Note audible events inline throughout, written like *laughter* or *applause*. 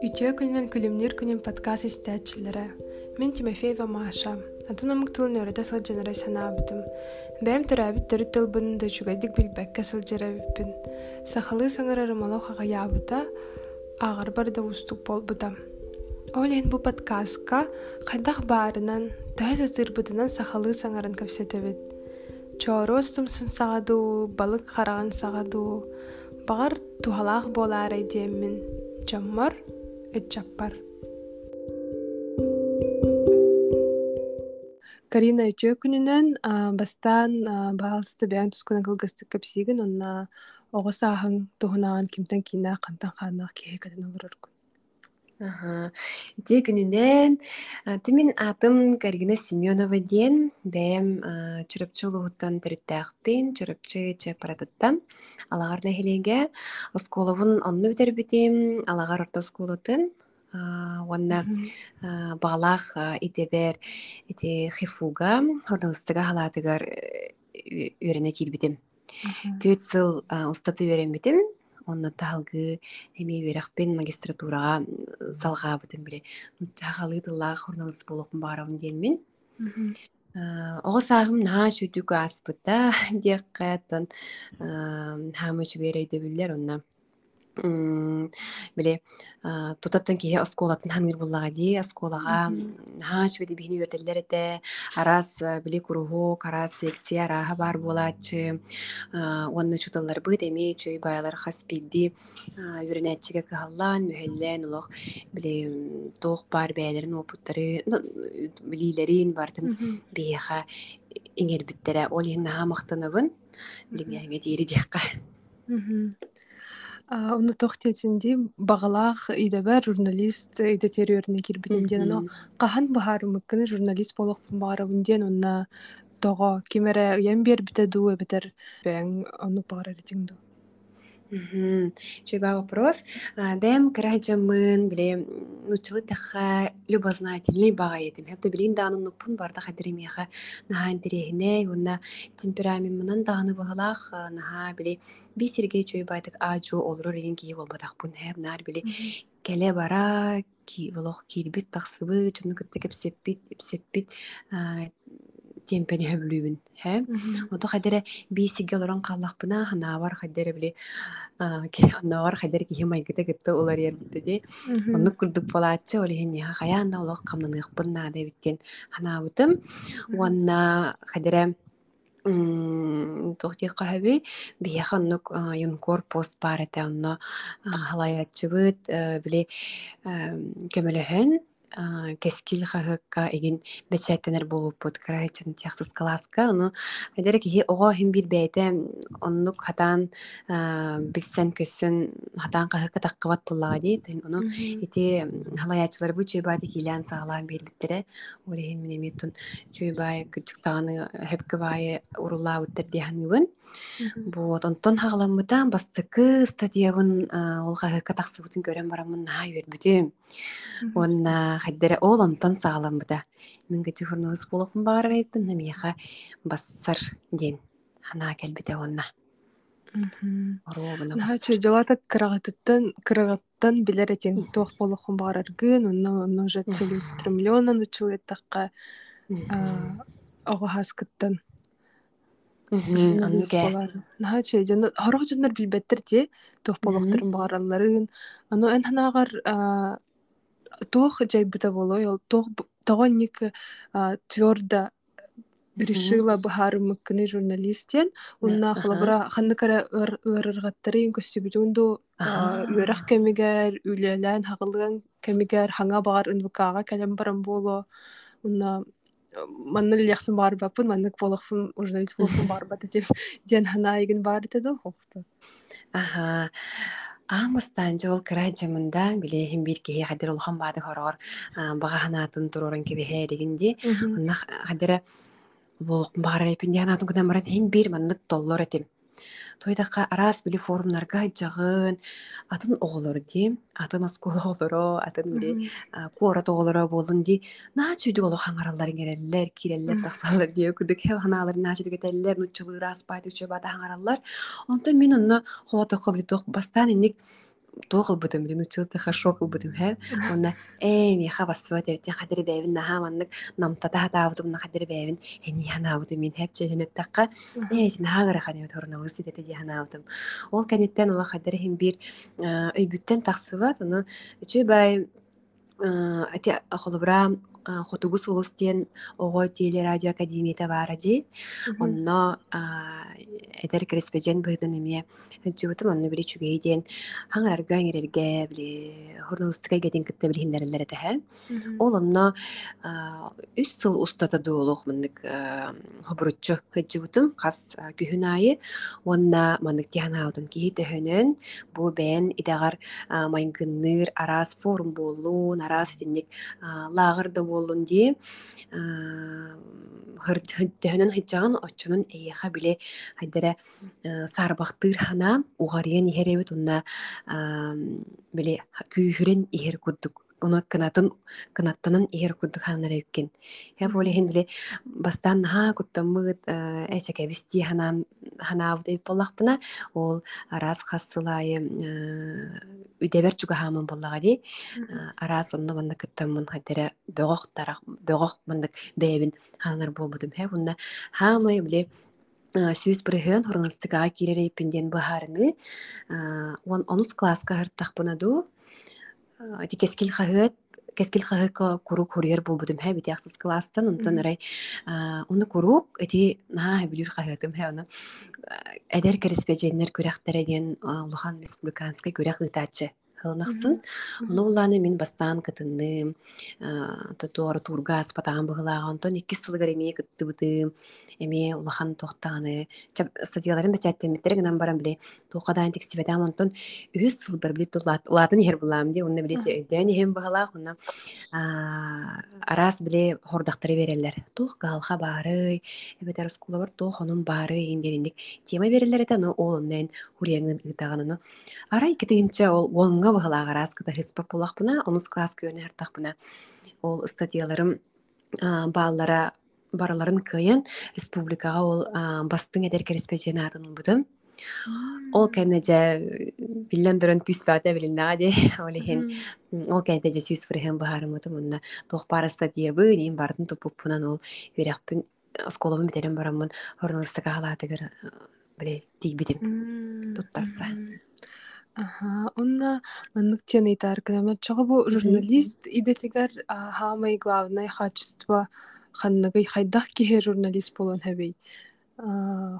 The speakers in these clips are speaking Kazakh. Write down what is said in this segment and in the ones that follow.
Үтіе күнінен күлімнер күнін подкаст истәтчілері. Мен Тимофеева Маша. Атын омуктылын өрөтө сылжанара санаабытым. Бәм төрәбит төрүт тылбын да чугайдык билбәккә сылжарабиппин. Сахалы саңара рымалау хағаябыта, ағар барда устук болбыта. Олен бу подкастка қайдақ барынан, тәз атырбытынан сахалы саңарын. чоросумсун сага ду балык караган сагадуу багар туалак болар эдемин жоммор иджап бар карина эчө күнүнен бастан Ага. Те күнүнен тимин атым Карина Семенова диен бэм чырыпчы улуһуттан төрүттээхпин чырыпчы чепаратыттан алагарда хилеге осколовун онну битербитим алагар орто скулатын уонна баалаах итебер ити хифуга хордыңыстыга халаатыгар үөрене киирбитим түөт сыл устаты үөрембитим онно таалгы эми үөрэхпин магистратурага салгаабытым биле нутчахалы тыллаах журналист болохун баарабын диэммин оҕос ааһым наа сүтүк ааспыта *laughs* диэккааттан хаамы чүгээрейдебиллер онна биле тутаттан киһи осколатын хангыр буллага дии осколага хаач биди бихини үөрделлер эте арас били куруһу карас секция арааһа баар буолааччы уонна чуталлар быт эми чөй байлар хас билди үөрэнээччиге кыһаллаан мүһэллээн олох биле тоох баар бээлерин опуттары билиилерин бартын биэха иҥербиттерэ ол иһин наһаа махтанабын билиңээҥэ диэри диэхха Уну тохтетинди багалаах идебер журналист иде терриоріне кирбитим диэн оно кахан бахарымыккыны журналист болохпун баарабын диэн онна того кимере уян биэрбите дуу эбетер бэң ону баараритиңду Чуйба вопрос. Бэм кыражамын, биле, нучылы таха любознательный бага едим. Хэпта билин дааны нуппун барда хадиремеха нахан дирехине, уна темпераментынан дааны багалах, наха биле, би сирге чуйбайтык аджу олру реген кии болбатахпун. Хэп нар биле, келе бара, ки волох кирбит тахсыбы, чуну кытты кепсеппит, эпсеппит, темпени хөблүүбүн хэ? Ото хадере бисиге олорон каллахпына ханаабар хадере били онноор хадере киһи майгыта гытта улар ербитте ди оннук курдук болааччы олиһин яха хаяанда олох камнаныахпын наада биттен ханаабытым уанна хадере тохти каһаби биэха оннук юнкор пост бар эте онно халайачыбыт били көмөлөһөн кескил хаһыкка игин бечэттенер болуппут карайчын тяхсыз каласка ону айдары киһи ого хим бир бэйте оннук хатаан билсен көссүн хатаан хаһыкка таккабат буллага ди ону ити халаячылар бу олехин минемиттун чуйбай кычыктааны хэпке баайы урулаабыттар диаханыбын вот онтон бастыкы статьябын ол хаһыкка таксыбытын көрөн барамын онна хайдере ол онтон сааламбыта миңге журналист болохун баар айыптын намияха бассар ден хана келбите онна чөйдөлата кырагатыттан кырагаттан билер этен туох болохун баараргын онно онно уже целеустремленно учулеттакка ого хаскыттан Наха чөйдөн хорох жоннор билбеттер туох бааралларын эн ханаагар туох жайбыта болой ол туох тогонник твердо решила бахарымыккыны журналистен унна халабыра ханныкара ырыргаттарын көстүбүтүнду үөрэх кемигер үлэлэн хагылыган кемигер хаңа багар ынбыкаага кэлем баран боло. Унна манны лехтен бар бапын маннык болохфун журналист болохфун бар деп *laughs* ден хана игин бар да хохту Аха. Аамастан жол кыраажамында биле хим бир кеһи хадер улхан баады хороор бага ханаатын туруран кебеһэ дигинди онна хадера волок баарай пиндианатын кыдан баран хим бир маннык толлор этим. Тойдака араас били форумнарга жагын атын оголор ди атын оскол оголоро атын били куора тоголоро болун ди наа чүйдүк оло хаңараллар иңереллер киреллер таксалар дие күдүк хев ханаалар наа чүйдүк этеллер нуччулыырас байды чөбата хаңараллар онтон мен онно хоотокко били туох бастаан инник туо кылбытым дин училты хорошо кылбытым хэ онна э миха бассыба тебитин хадири бэбин наха маннык намтата хатаабытым на хадири бэбин эни ханаабытым мин хэп чехинеттакка э наагара ханебит хорногус дете ди ханаабытым ол кенеттен ола хадири хим бир өйбүттен таксыбат ону үчүй бай ати холобра хотугус улус диэн ого теле радио академията баара дии онно эдер креспежен быһытын эмие жыбытым онно били чүгэй диэн хаңарарга эҥерерге били хурнылыстыка гетин кытта били хиннереллер этэһэ ол онно үс сыл устата дуолух мындык хобуруччу хыджыбытым хас күһүн айы онна мандык тианаабытым киһи төһөнөн бу бээн идагар майгынныр араас форум болуун араас итинник лагыр да буоллун дии төһөнөн хыджаҕын оччунун эйэхэ биле хайдара саарбахтыыр ханаан уҕарыйан иһэребит унна биле күүһүрэн иһэр курдук. Уну кынатын кынаттанын иһэр курдук хаанара үккен. Я боле хин биле бастан наха куттаммыт эчекебис дии ханаан ханаабыт эбит боллахпына ол араас хассылайы үдебер чугаһаамын боллаҕа ди араас онно манна кыттаммын хайдара бөҕөх тарах бөҕөх мандык бэйэбин хаанар буолбутум. Хэ унна хаамай биле сүүс бырыһын хорунстыгаа кирерэйппинден быһаарыны онус класска хырттахпына ду ити кескил хаһыат кескил хаһыка курук хуриер болбутум хэ бити ахсыз класстан онтон эрай уну курук эти наа билүр хаһыатым хэ ону эдер кереспеженнер күрәхтере диэн улахан республиканскай күрәх ытаачы хылынахсын ону улааны мин бастаан кытынным туора тургас патаан быһылааға онтон икки сылыгар эмие кыттыбытым эмие улахан тохтааны статьяларын бечаттеммиттер гынан барам биле. Туохадаан текстибетаам онтон үһүс сылбар били улаатын иһер булаам ди уонна биле өйдөөн иһем быһылаах уонна араас биле хордахтары береллер туох гаалха баарый эбетер скулабар туох онун баарый индеринник тема береллер эте ону ол оннен хуриэҥын ыытаҕын ону. Ара иккитигинче ол уонга быһылааҕараас кыта хыспап булахпына онус класс кыөнэ хартахпына ол статьяларым бааллара бараларын кыйын республикаға ол бастың эдер кереспечен атынылбытым ол кэннеже биллен дөрөн күспәтә билиннага де *laughs* олихин ол кэннеже же сүз фрехен бахарымытым онна тохпара статьябы нин бардын тупуппунан ол берекпин сколабын битерен бараммын хорнылыстыга халаатыгар биле тигбитим туттарса. Ага, онна маннык тен итар кынамна чого бу журналист идетигер хамай главное качество ханныгы хайдах киһи журналист болон хэбей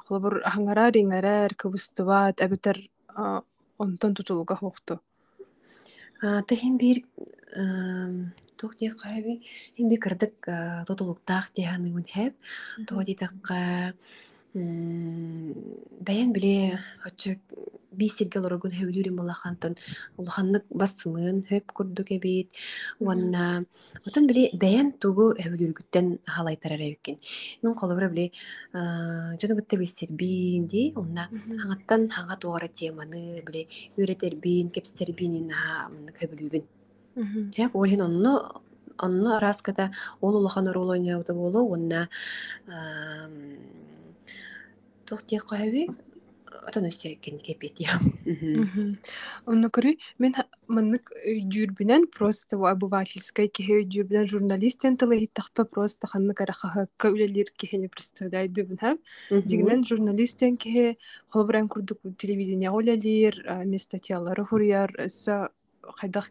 холобур хаңарар иңерер кыбыстыбат эбетер онтон тутулуга хукту тахин бир тух дие кайби хин би кырдык тутулуктаах диһаны үнхэп тоодитакка бэйэн биле оччу биисирге олорогун хөбүлүүрүн балахантон улаханнык басымын хөп курдук эбит. Уанна отон биле бэйэн тугу хөбүлүүргүттен халайтарар эбиккен мен колобура биле жонугутта биисирбиин ди онна хаңаттан хаңа тугара теманы биле үөретербин кепстербин хөбүлүүбүн ол хин онно онно араската ол улахан оролоняута болу онна тохтия кайби отон өссө кен кепет я онно көрү мен маннык жүрбүнен просто обывательской кеhe жүрбүнен журналистен тылы хиттахпа просто ханнык арахаха көлелер кехене представляет дубун ха дигинен журналистен кеhe холбуран курдук телевидение олелер мен статьялары хурьяр өссө хайдах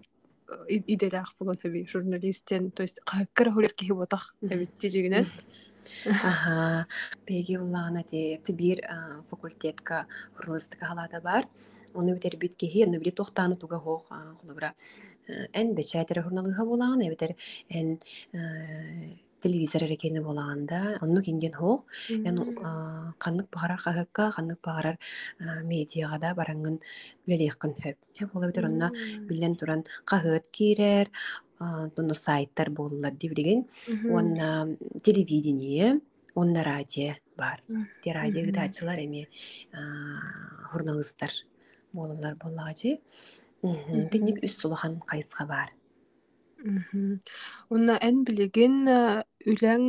иделах болон хэби журналистен то есть хаккара хурьяр кеhe ботах эбитти дигинен Аха, беги улаана те бир факультетка хурлыстыка халада бар. Оны битер бит кеһи, оны бит тохтаны туга хох, хулабра. Эн бечатер хурналыга булаган, эбитер эн телевизор эрекени булаганда, онну кинден хох. Эн каннык багарар кагакка, каннык багарар медиага да барангын билелияккын хөп. Хөп ола битер онна билен туран кагыт кирер, тунна сайттар болулар дибилеген уанна телевидение онна радио бар те радио ачылар эми журналисттар болалар боллаачы тинник үс сулахан кайысқа бар Онна эн билеген үләң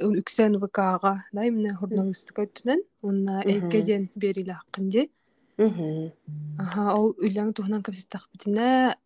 үксән вкага, да, именно журналистика өттүнен, онна хакынде. Аха, ол үләң тухнан капсистак битине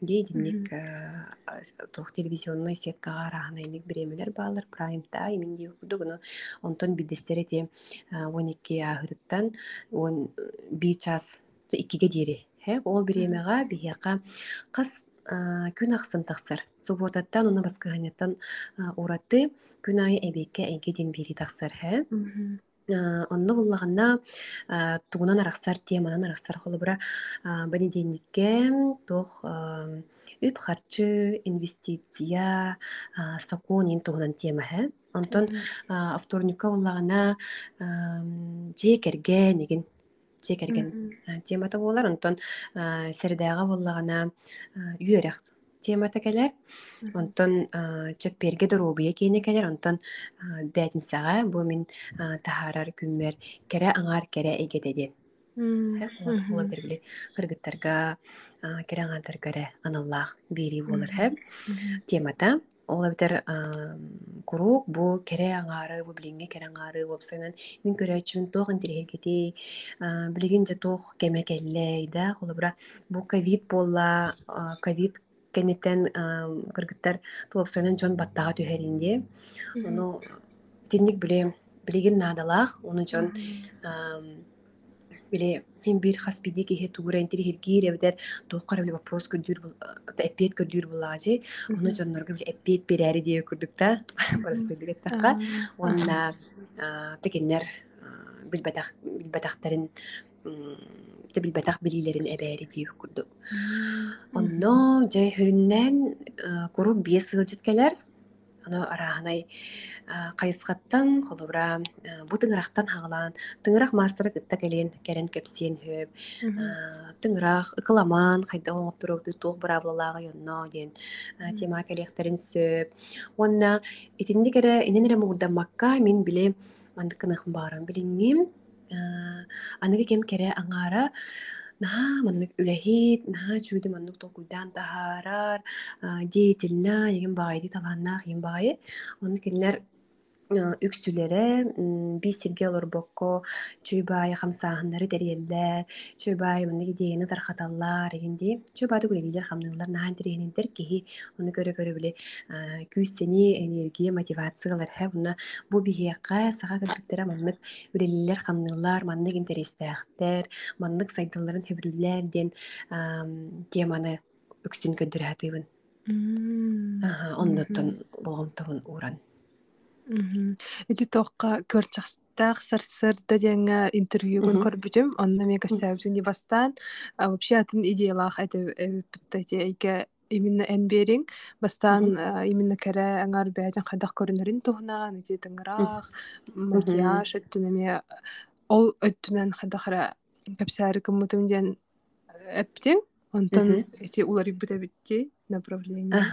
ди динник тух телевизионный сеткага раханайник биремелер баалар прайм тайм инди кудугуну онтон биддестер эти он икки ахырыттан он бир час иккиге дири ол биремега бияка кас күн ахсын тахсар. Субботаттан уна баскаганеттан ураты күн айы эбекке эйге ден бири тахсар хэ онно буллаганна тугунан арахсар теманан арахсар холобура баниденникке тох үп харчы инвестиция сакон ин тугунан тема хэ онтон авторникка буллагана же керген еген же керген темата болар онтон сердага буллагана үйөрэх темата келер онтон чепперге доробуя кийне келер онтон бәтин саға бу мин тахарар күммер кере аңар кере эгедеден олар биле кыргыттарга кере аңартар кере аналлах бири болар хэп темата ол битер курук бу кере аңары бу билинге кере аңары лопсайнан мин көрөчүн тох интерхергети билигин же тох кемекеллей да холобра бу ковид болла ковид кеннеттен кыргыттар тулопсанын жон баттага түһәринде ону тинник биле билигин наадалаах ону жон биле тим бир хаспиди киһи тугура интери хиргиир эбитер туохкара биле вопрос көрдүүр бул эппиет көрдүүр булаажы ону жоннорго биле эппиет берээри дие курдук да бараспыдыгаттакка онна текеннер билбатахтарын билбатах билилерин эбээри дии курдук онно жай хүрүннен курук бие сылжыт келер оно араханай кайысхаттан холура бу тыҥырахтан хагалаан тыҥырах мастера кытта келен керен кепсиен хөп тыҥырах ыкыламан хайда оҥоттуругду туох бырабылалаага йонно диэн тема келехтерин сөп уонна итинди кере инен эре мугудаммакка мин биле мандыккыныхын баарым билиңим аныгы кем кере аңаара наһаа маннык үлэһит наһаа чүүдү маннык толкуйдаан таһаараар диэтилнаа еген баайди талааннаах иен баайы ону кинилэр үксүлэрэ би сирге олорбокко чуйбаай хамсааһыннары дэриэллэр чуйбаай маннык идеяны тархаталлаар эгенди чуйбаады күрелилер хамныылар наһаан тирээнинтер киһи ону көрө көрө биле күүссени энергия мотивациялар хэ уна бу биһиэкка саха кыргыттара маннык үрелилер хамныылар маннык интерестэхтер маннык сайдылларын хөбүрүллэр диэн теманы үксүн көддүрәтыыбын оннуттан болгомтабын уран Эти тоққа көрчақстақ сарсырда деңа интервьюгун көрбүтүм, онна мен көсәбүтүн не бастан. Вообще атын идеялах это эти эйке именно энберин бастан именно кәрі аңар бәден қайдақ көрінерін туғынан, эти тыңырақ, макияж өттүнеме ол өттүнен қайдақыра кәпсәрі кыммытым ден әптен, онтан эти улар ибіте битти направление.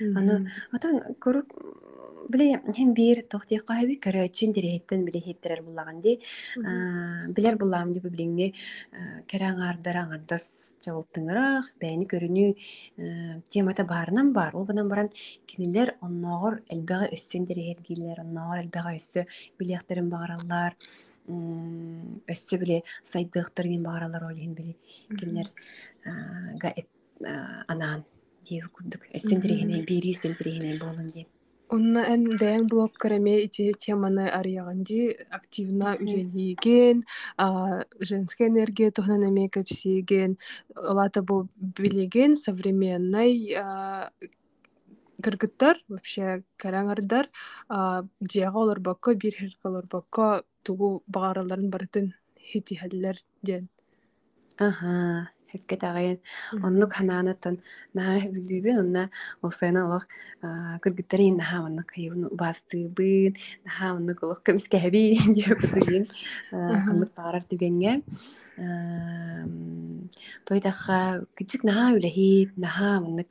Аны атан көрүк биле хем бир тохти кайби көрөчүн дирехеттен биле хеттерер буллаган ди. Билер буллаган ди билиңне кераңардар аңардас жагылтыңырак бәйни көрүнү темата барынан бар. Ол банан баран кинилер онногор элбеге өссен дирехет гилер онногор элбеге өссө билехтерин багараллар өссө биле сайдыктар ген багаралар олин били кинилер га анаан диев курдук. Өссен дирехене бири өссен дирехене болун диеп Онна эн бэйэн блог кэрэме ити теманы арыяганди активна үлелиген, женская энергия тухнан эме кэпсиген, олата бу билеген современный кыргыттар, вообще олар бакка, бир херк олар бакка тугу бағараларын барытын хитиһэллэр диэн Ага, хэвкэт агайын оннук ханаанаттан наха хүлүүбэн онна усайна олох кыргыттарын наха оннук хайвын бастыыбын наха оннук олох көмискэ хэби диэ кутугин хамык таарар түгенге той таха кичик наха үлэхит наха оннук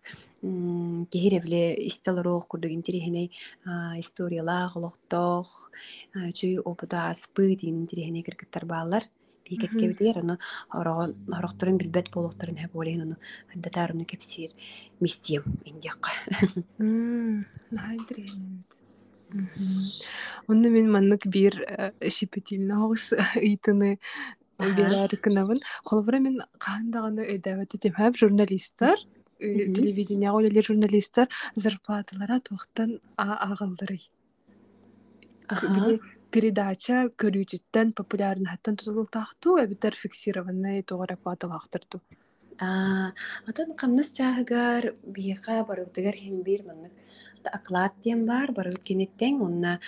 киһире биле истелорох курдугин тирихиней историялаах олохтоох чүй опыта аспы диин тирихиней кыргыттар баалар биикеккебитигер ону орохторун билбет болуктарын хэп олейин ону аддатаар ону кепсиир миссиям индиакка Онны мен маннык бир шипетильна хогус ыйтыны берарыкынабын. Холбура мен каандаганы өйдәбәте темхәп журналисттар телевидение олелер журналисттар зарплаталара туохтан агылдырый передача көрүүтүттен популярныхаттан тутулутаахту эбитер фиксированный тоҕора пааталаахтырту Отон камнас чааһыгар биэха барыбытыгар химбир маннык аклаат диэн бар барыбыт кенеттен онна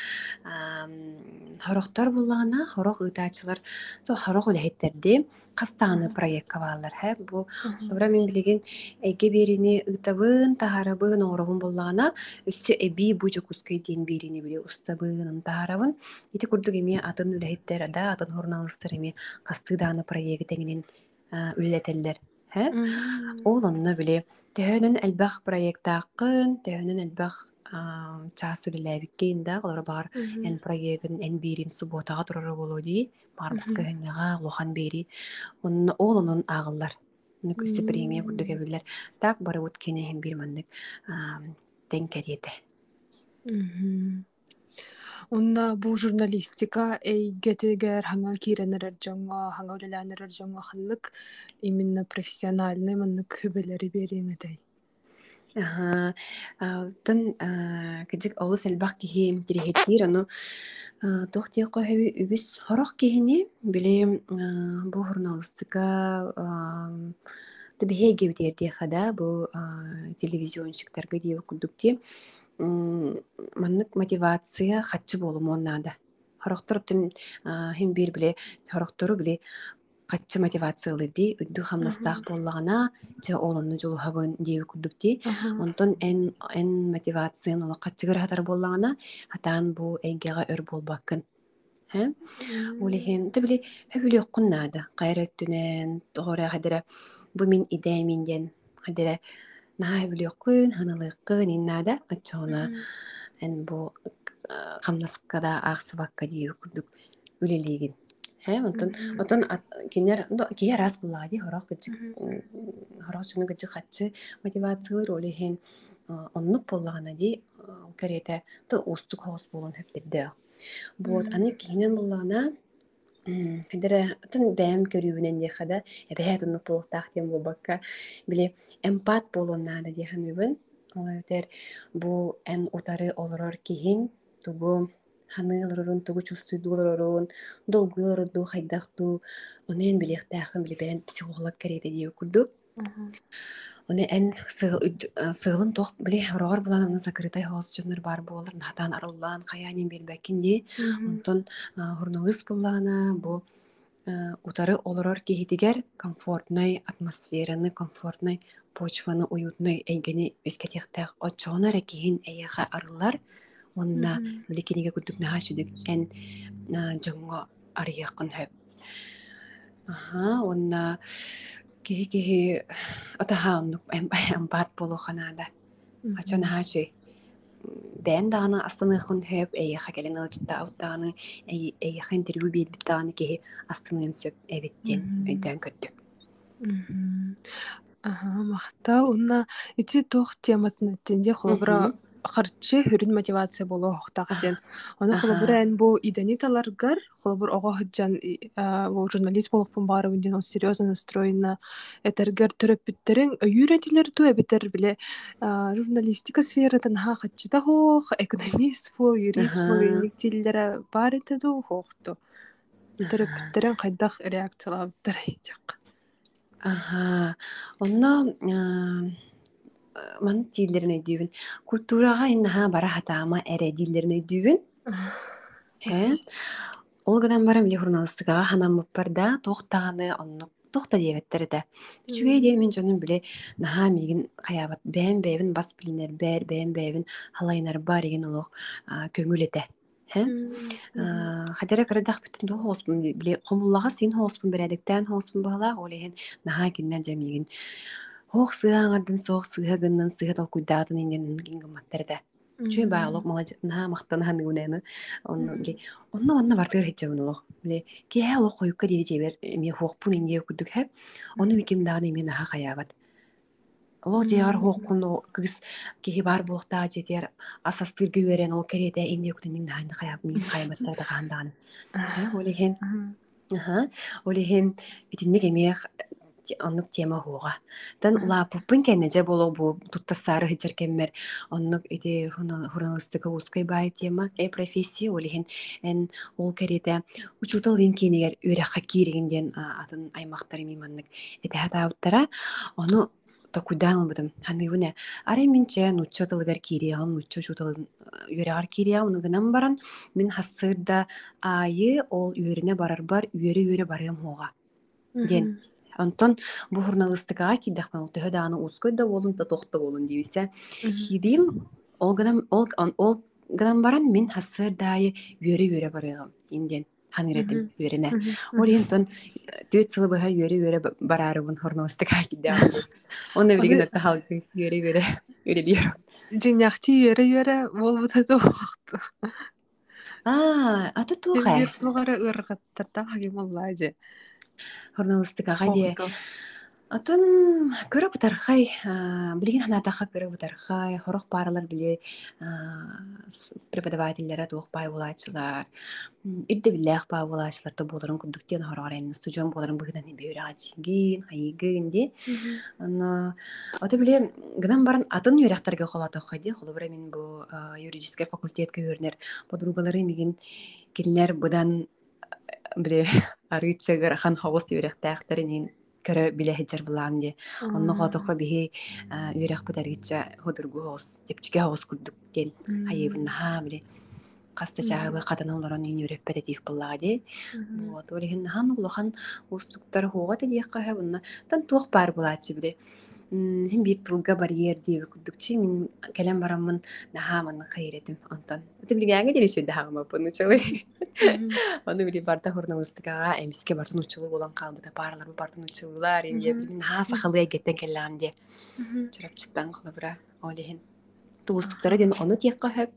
хорохтор буллаана хорох ыытаачылар хорох үлэхиттерди кастааны проектка баалар хэ бу обра мен билеген эге берини ытабын тахарабын оорогун буллаана үссү эби бу жокускай диэн берини биле устабын тахарабын ити курдук эми атын үлэхиттер ада атын хорналыстар эми кастыдааны проекти теңинен үллетеллер Хэ? Ол онно биле төһөнөн элбах проекттааккын, төһөнөн элбах чаас үлелээбиккейин да олар бар эн проектын эн биирин субботага турара болоди бар баска хэннега лохан бери онно ол онун агыллар ну көсө премия курдук эбилер так барыбыт кене хем бир маннык тең кериете Унна бу журналистика эйгетигер хаңа киренерер жоңго, хаңа үлеләнерер жоңго ханнык именно профессиональный маннык хөбелери бериңетэй. Ага. Тын кыжык олус элбах киһи тирихеттир ону тохтия кохеби үгүс хорох киһини биле бу журналистика тубихеге битерди хада бу телевизионщиктарга диеп курдукти маннык мотивация хатчы болумон наада хорохтор тим хим бир биле хорохтору биле каччы мотивациялыди үддү хамнастаах боллагана же олонну жолухабын диэби курдукти онтон эн эн мотивациян ола каччыгар хатар боллагана хатаан бу эйгега өр болбаккын Хэ? Улихин, ты били, хэбили оккун наада, кайраттунен, тоғора хадира, бу мин идея минден, хадира, наа бүлөккүн ханылыккын иннаада очоона эн бу хамнаскада аахсыбакка дии курдук үлелигин хэ онтон отон кинер кия раз булаади хорох гыжык хорох чуну гыжык хатчы мотивациялыр олихин оннук боллагана ди керете ты устук хоос болон хөптирде вот аны кихинен буллагана Кедере атын бәм көрүүбүнен диэхада эбэһэ туннук булуктаах диэн булбакка били эмпат болунаада диэханыбын олар бу эн утары олорор киһин тугу ханыылорун тугу чувствуйдуулорун долгуйлорду хайдахту онен билиэхтаахын билибэн психолог керейте дии курду Оны эн сыылын тох биле хорогор булан аны закрытай хоосчунар бар болар натан арыллаан хаянин бербеккин онтон хурналыс буллаана бу утары олорор кихитигер комфортный атмосфераны комфортный почваны уютный эйгени үскетехтех очоонар экиһин эйэха арыллар онна күдүк наха сүдүк эн жоңго арыяккын хөп. Аха, онна киһи киһи атаһаамнук эмпат болоханаада ачон хаачуй бэн дааны астаныхын хөп эйэха келен ылчыттаабыттааны эйэха интервью биирбиттааны киһи астаныын сөп эбиттен өйдөөн көрдүк Ага, мактал. Уна ити тох темасын эттенде холобра харчы хүрүн мотивация болу хохтак ден. Оны холобур эн бу идениталаргар холобур ого хыджан бу журналист болуппун бары үнден он серьезно настроена этергер төрөппүттерин өйүретилер ту эбитер биле журналистика сфератан ха хачыта хох экономист бу юрист бу иниктилдер бар этеду хохту. Төрөппүттерин кайдах реакциялаптар жак. Ага. Онно маны тииллерин өйдүүбүн культурага иннаха бара хатаама эре дииллерин өйдүүбүн Хэ? ол гынан барам иле журналистикага ханаммыппар да туохтааны оннук тухта диэбеттер да үчүгэй диэн мен дьонун биле наһаа миигин хаябат бээн бэйбин бас билинер бээр бээн бэйбин халайнар бар иген олох көңүл эте хадара кырдах битин ду хоспун биле хомуллага син хоспун бередиктен хоспун бала олехен наһаа киннен жамигин хоох сыааңардын соох сыа гыннан сыа тол куйдаатын инен гингыматтар да чүй баалок молодец на мактанахан гунены онно ге онно онно бартыр хечебин олох биле ке олох койукка дири жебер эме хуокпун инге күдүк хэп ону виким дагы эме наха хаябат Олох жеар хуоккун кыгыс киһи бар буохтаа жетер асастыргы үөрен ол керете инде күтүнүн наханды хаяб ми хаябаттар да хаандаан *laughs* олихен олихен битинник эмех оннук тема хуга. Тан улааппын кеннеже боло бу туттасары хичеркеммер оннук ити журналистика ускай бай тема. Э профессия олихин эн ол керете учутал инкенигер үрәхә киригинден атын аймактар миманнык эте таабыттара ону то кудан бутым ханы буне аре минче нуччо тылгар кириягам нуччо чутал үрәгар кирия уну гынан баран. Мин хассырда айы ол үріне барар бар үре үре барым хуга. Ден. Онтон бу журналистикага киддахман ол төһө дааны уской да болун да тохта болун дибисе. Кидим ол гынан ол ол гынан баран мен хасыр дайы үөрэ үөрэ барыгам инден ханыретим үөрене. Ол ентон төт сылы быха үөрэ үөрэ барарыбын журналистикага киддахман. *laughs* Оны билген атта халкы үөрэ үөрэ үөрэ диyorum. Жиняхти үөрэ үөрэ болбута тоохту. Аа, ата туухай. Тугара ыргаттардан хагим оллааже журналистикага де Отон көрө бутархай билигин ханатаха көрө бутархай хорох баралар биле преподавательлер туох бай булачылар ирде биллах бай булачылар то боларын күндүктен хорогор эн студион боларын быгынан беүрэ ачигин хайгын ди ана ото биле гынан баран атын юряхтарга холата хади холобра мен бу юридический факультетке өрнер подругалары мигин келнер будан биле *laughs* арыычагар хан ховос юряхтаахтарынин көрө билэхиджер булаам ди. Онно хотохо биһи юрях бутаргича ходургу хос тепчиге хос курдук ден хайыбын ха биле каста чаагы катаналларан ин юреппете тип буллага ди. Вот олихин хан улахан устуктар хуга те диякка хабынна тан туох бар булаачы биле Хин биит тылга барьер диэбэ курдукчи мин кэлэн бараммын наһааманны хайретим онтон. Дери шүдә хагыма буну чылы. *laughs* Оны били барда журналистикага эмиске бартын учулу болан калбыта барлар бартын учулулар инде наһа сахалыга геттен келлам де. Чырап чыттан кылыбыра олихин. Туустуктары ден оны тиекка хэп.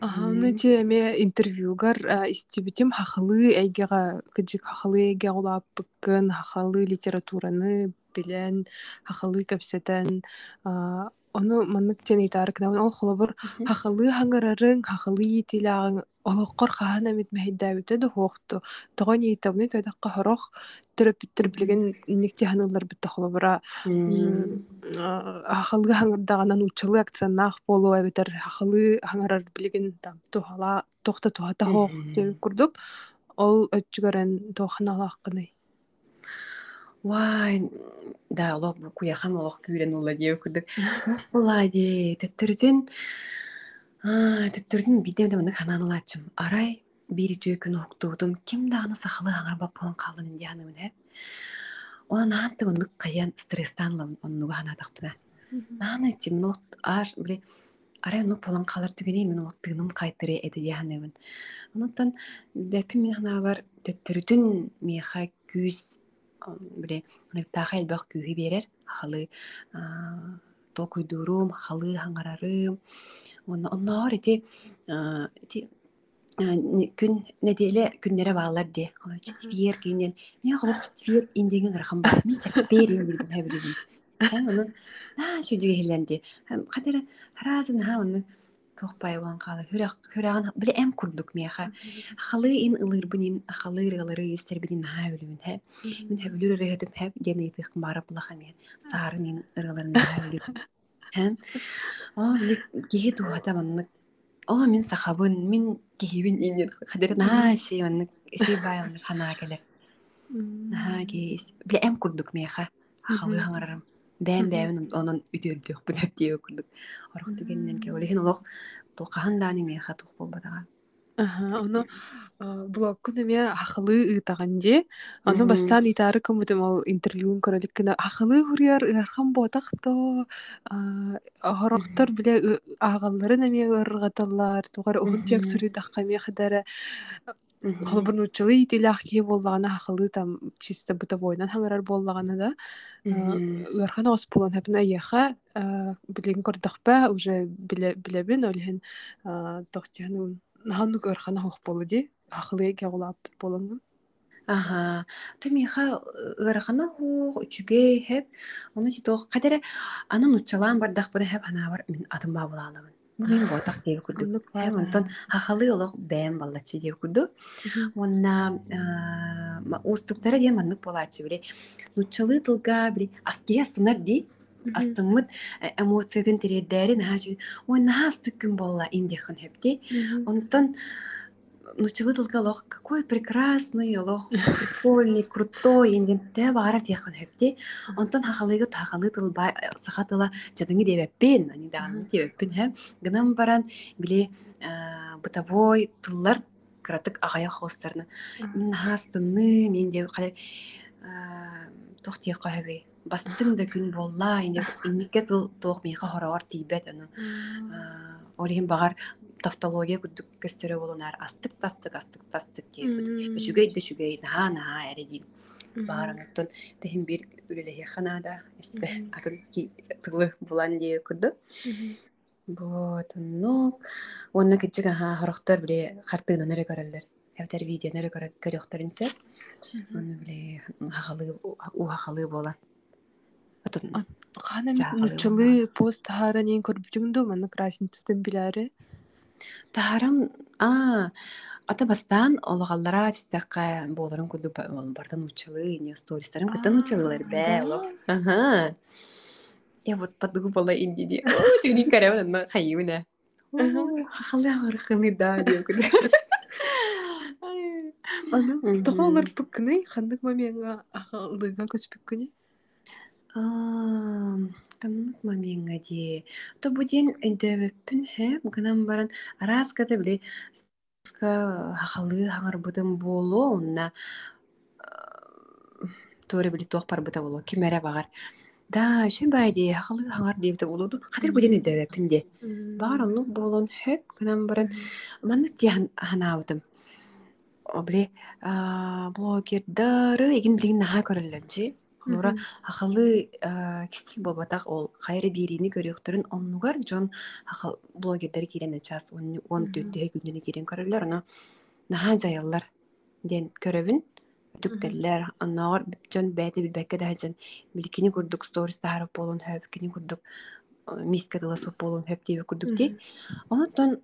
Аны те эме интервьюгар истибитим хахалы эйгега кыжык хахалы эйге улап быккын хахалы литератураны билен хахалы кэпсетен ону маннык тен итары кынабын ол холобур хахалы хаңарарын хахалы итилаагын олоққор хаан эмит мэхиддаабыта да хуохту тоҕон иитабыны тойдакка хорох төрөпүттөр билеген инникти ханылар битта холобура хахалыга хаңырдаганан учалы акционнаах болу эбитер хахалы хаңарар билеген там тухала тохта тухата хоох деп курдук ол өтчүгөрен туоханалааккыный Вай, да, олох куяхам олох күүрен ула дие күрдүк. Ула ди, төттөрүтүн төттөрүтүн бидем да мына хананалачым. Арай бири түйөкүн уктуудум. Ким да аны сахалы аңар бап болон калдын инде аны үне. Она наанты оннук каян стресстан оннуга хана тахпына. Нааны тим нот аш биле арай оннук болон калар түгене мен ол тыным кайтыры эди яханыбын. Онуттан бепи мен хана бар төттөрүтүн меха күз биле ныктаха элбах күүһү берер. Ахалы тол куйдуурум ахалы хаңарарым онноор ити ити күн неделе күннере баалар ди четвер кинен мен холор четвер индеген рахам бар. Мен четвер индеген хабилин оны на шүдүге хиленди кадер харазын ха оны тухпай уан кала хүраган биле эм курдук меха халы ин ылырбынин халы ырылары истербинин ха билүн хэ мен хэбилүр рехетим хэп дени тых бара булаха мен сарын ин ырыларын ха билүн *laughs* хэ о биле кеhe дуата маннык о мен сахабын мен кехибин инен хадер на ши маннык ши бай маннык хана келе на ке биле эм курдук меха халы хаңарарым Бән бән онон үтөрдүк бу нәптие күрдүк орох түгеннен ке олехин олох тулкахан дааны меха тух болбатага Аха, ону блогкун эме ахылы ытаган де аны бастан итары кымытым ол интервьюн көрөлүк кына ахылы хуруяр ыархан ботак то хорохтор биле агалларын эме ыргаталлар тугар угун тек сүрүдакка эме хадара холбурн учылы итилах кие боллагана ахылы там чисто бытовойнан хаңарар боллагана да ыархан ос булан хэпин аяха билин көрдөхпэ уже билебин олиһин тохтианун наһаннук ыархана хух болу ди ахылы кеголааппыт болонгун Аха, томиха ырахана ху үчүгэй хэп, ону титох кадере анан учалаан бардах буда хэп анаабар мин атым баабулаалагын. Мин ботак диэбэ курдук. Хэм онтон хахалы олох бэм баллачы диэбэ курдук. Онна устуктара диэн маннык болаачы биле. Нучалы тылга биле аски астынар ди. Астыммыт эмоциядын тиреддери нахажы. Ой нахас түккүн болла индихан хэпти. Онтон нучалы тылга лох какой прекрасный лох прикольный крутой инден тэ баарар диэхан хэпти. Онтон хахалыгы тахалы тылба сахатыла жадыңы дебеппин. Они даганы дебеппин хэм. Гынам баран биле бытовой тыллар кыратык агая хостарны. Мен хастынны мен деп кадар тохтия кахаби. Бастың да күн болла инде инникке тыл тоох миха хороор тийбет аны. Орихин багар тавтология күдүк көстөрө болунар астык тастык астык тастык диэбит. Өчүгэй дөчүгэй наха наха эреди. Баарыныттан тэхин бир үлелехе ханада эссе атын тылы булан дие күдү. Вот, ну, онна кичик аха хорохтор биле хартыгынан эре көрөлөр. Эвтер видео эре көрөхтөр инсе. Оны биле хахалы у хахалы бола. Отун Хана нучалы пост тахара нен көрбүтүңдө маны разницатын билари. Тахарам а ата бастан ологаллара чистакка боларын күдү бардан учалы не стористарын кытан учалылар олох. Ага. Я вот подругу была инди ди. Не карава на хайуна. Хахалы арханы да дип күдү. Аны тоголор бүккүнү хандык мамиңа ахалыга көспүккүнү. Каннык мамиңа ди. То буден өндөбүппүн хэ гынан баран раскада биле хахалы хаңар быдым боло онна тори биле туак бар быта боло кимере багар. Да, шүн байди, хахалы хаңар дейбді олуду. Кадыр буден өндөбүппүн ди. Бар ону болон хөп гынан баран маннык ди ханаабытым. Обле блогердары эгин билигин наха көрөлөр Олора ахалы кистик болбатак ол кайры бирини көрөктөрүн оннугар жон ахал блогердер кирен час он төттөһө күнүнө кирен көрөлөр оно наха жаяллар ден көрөбүн. Түктеллер онногор жон бэти билбекке да жан билкини курдук сторис таарып болун хөп кини курдук миска дыласып болун хөп диби курдук ди. Онотон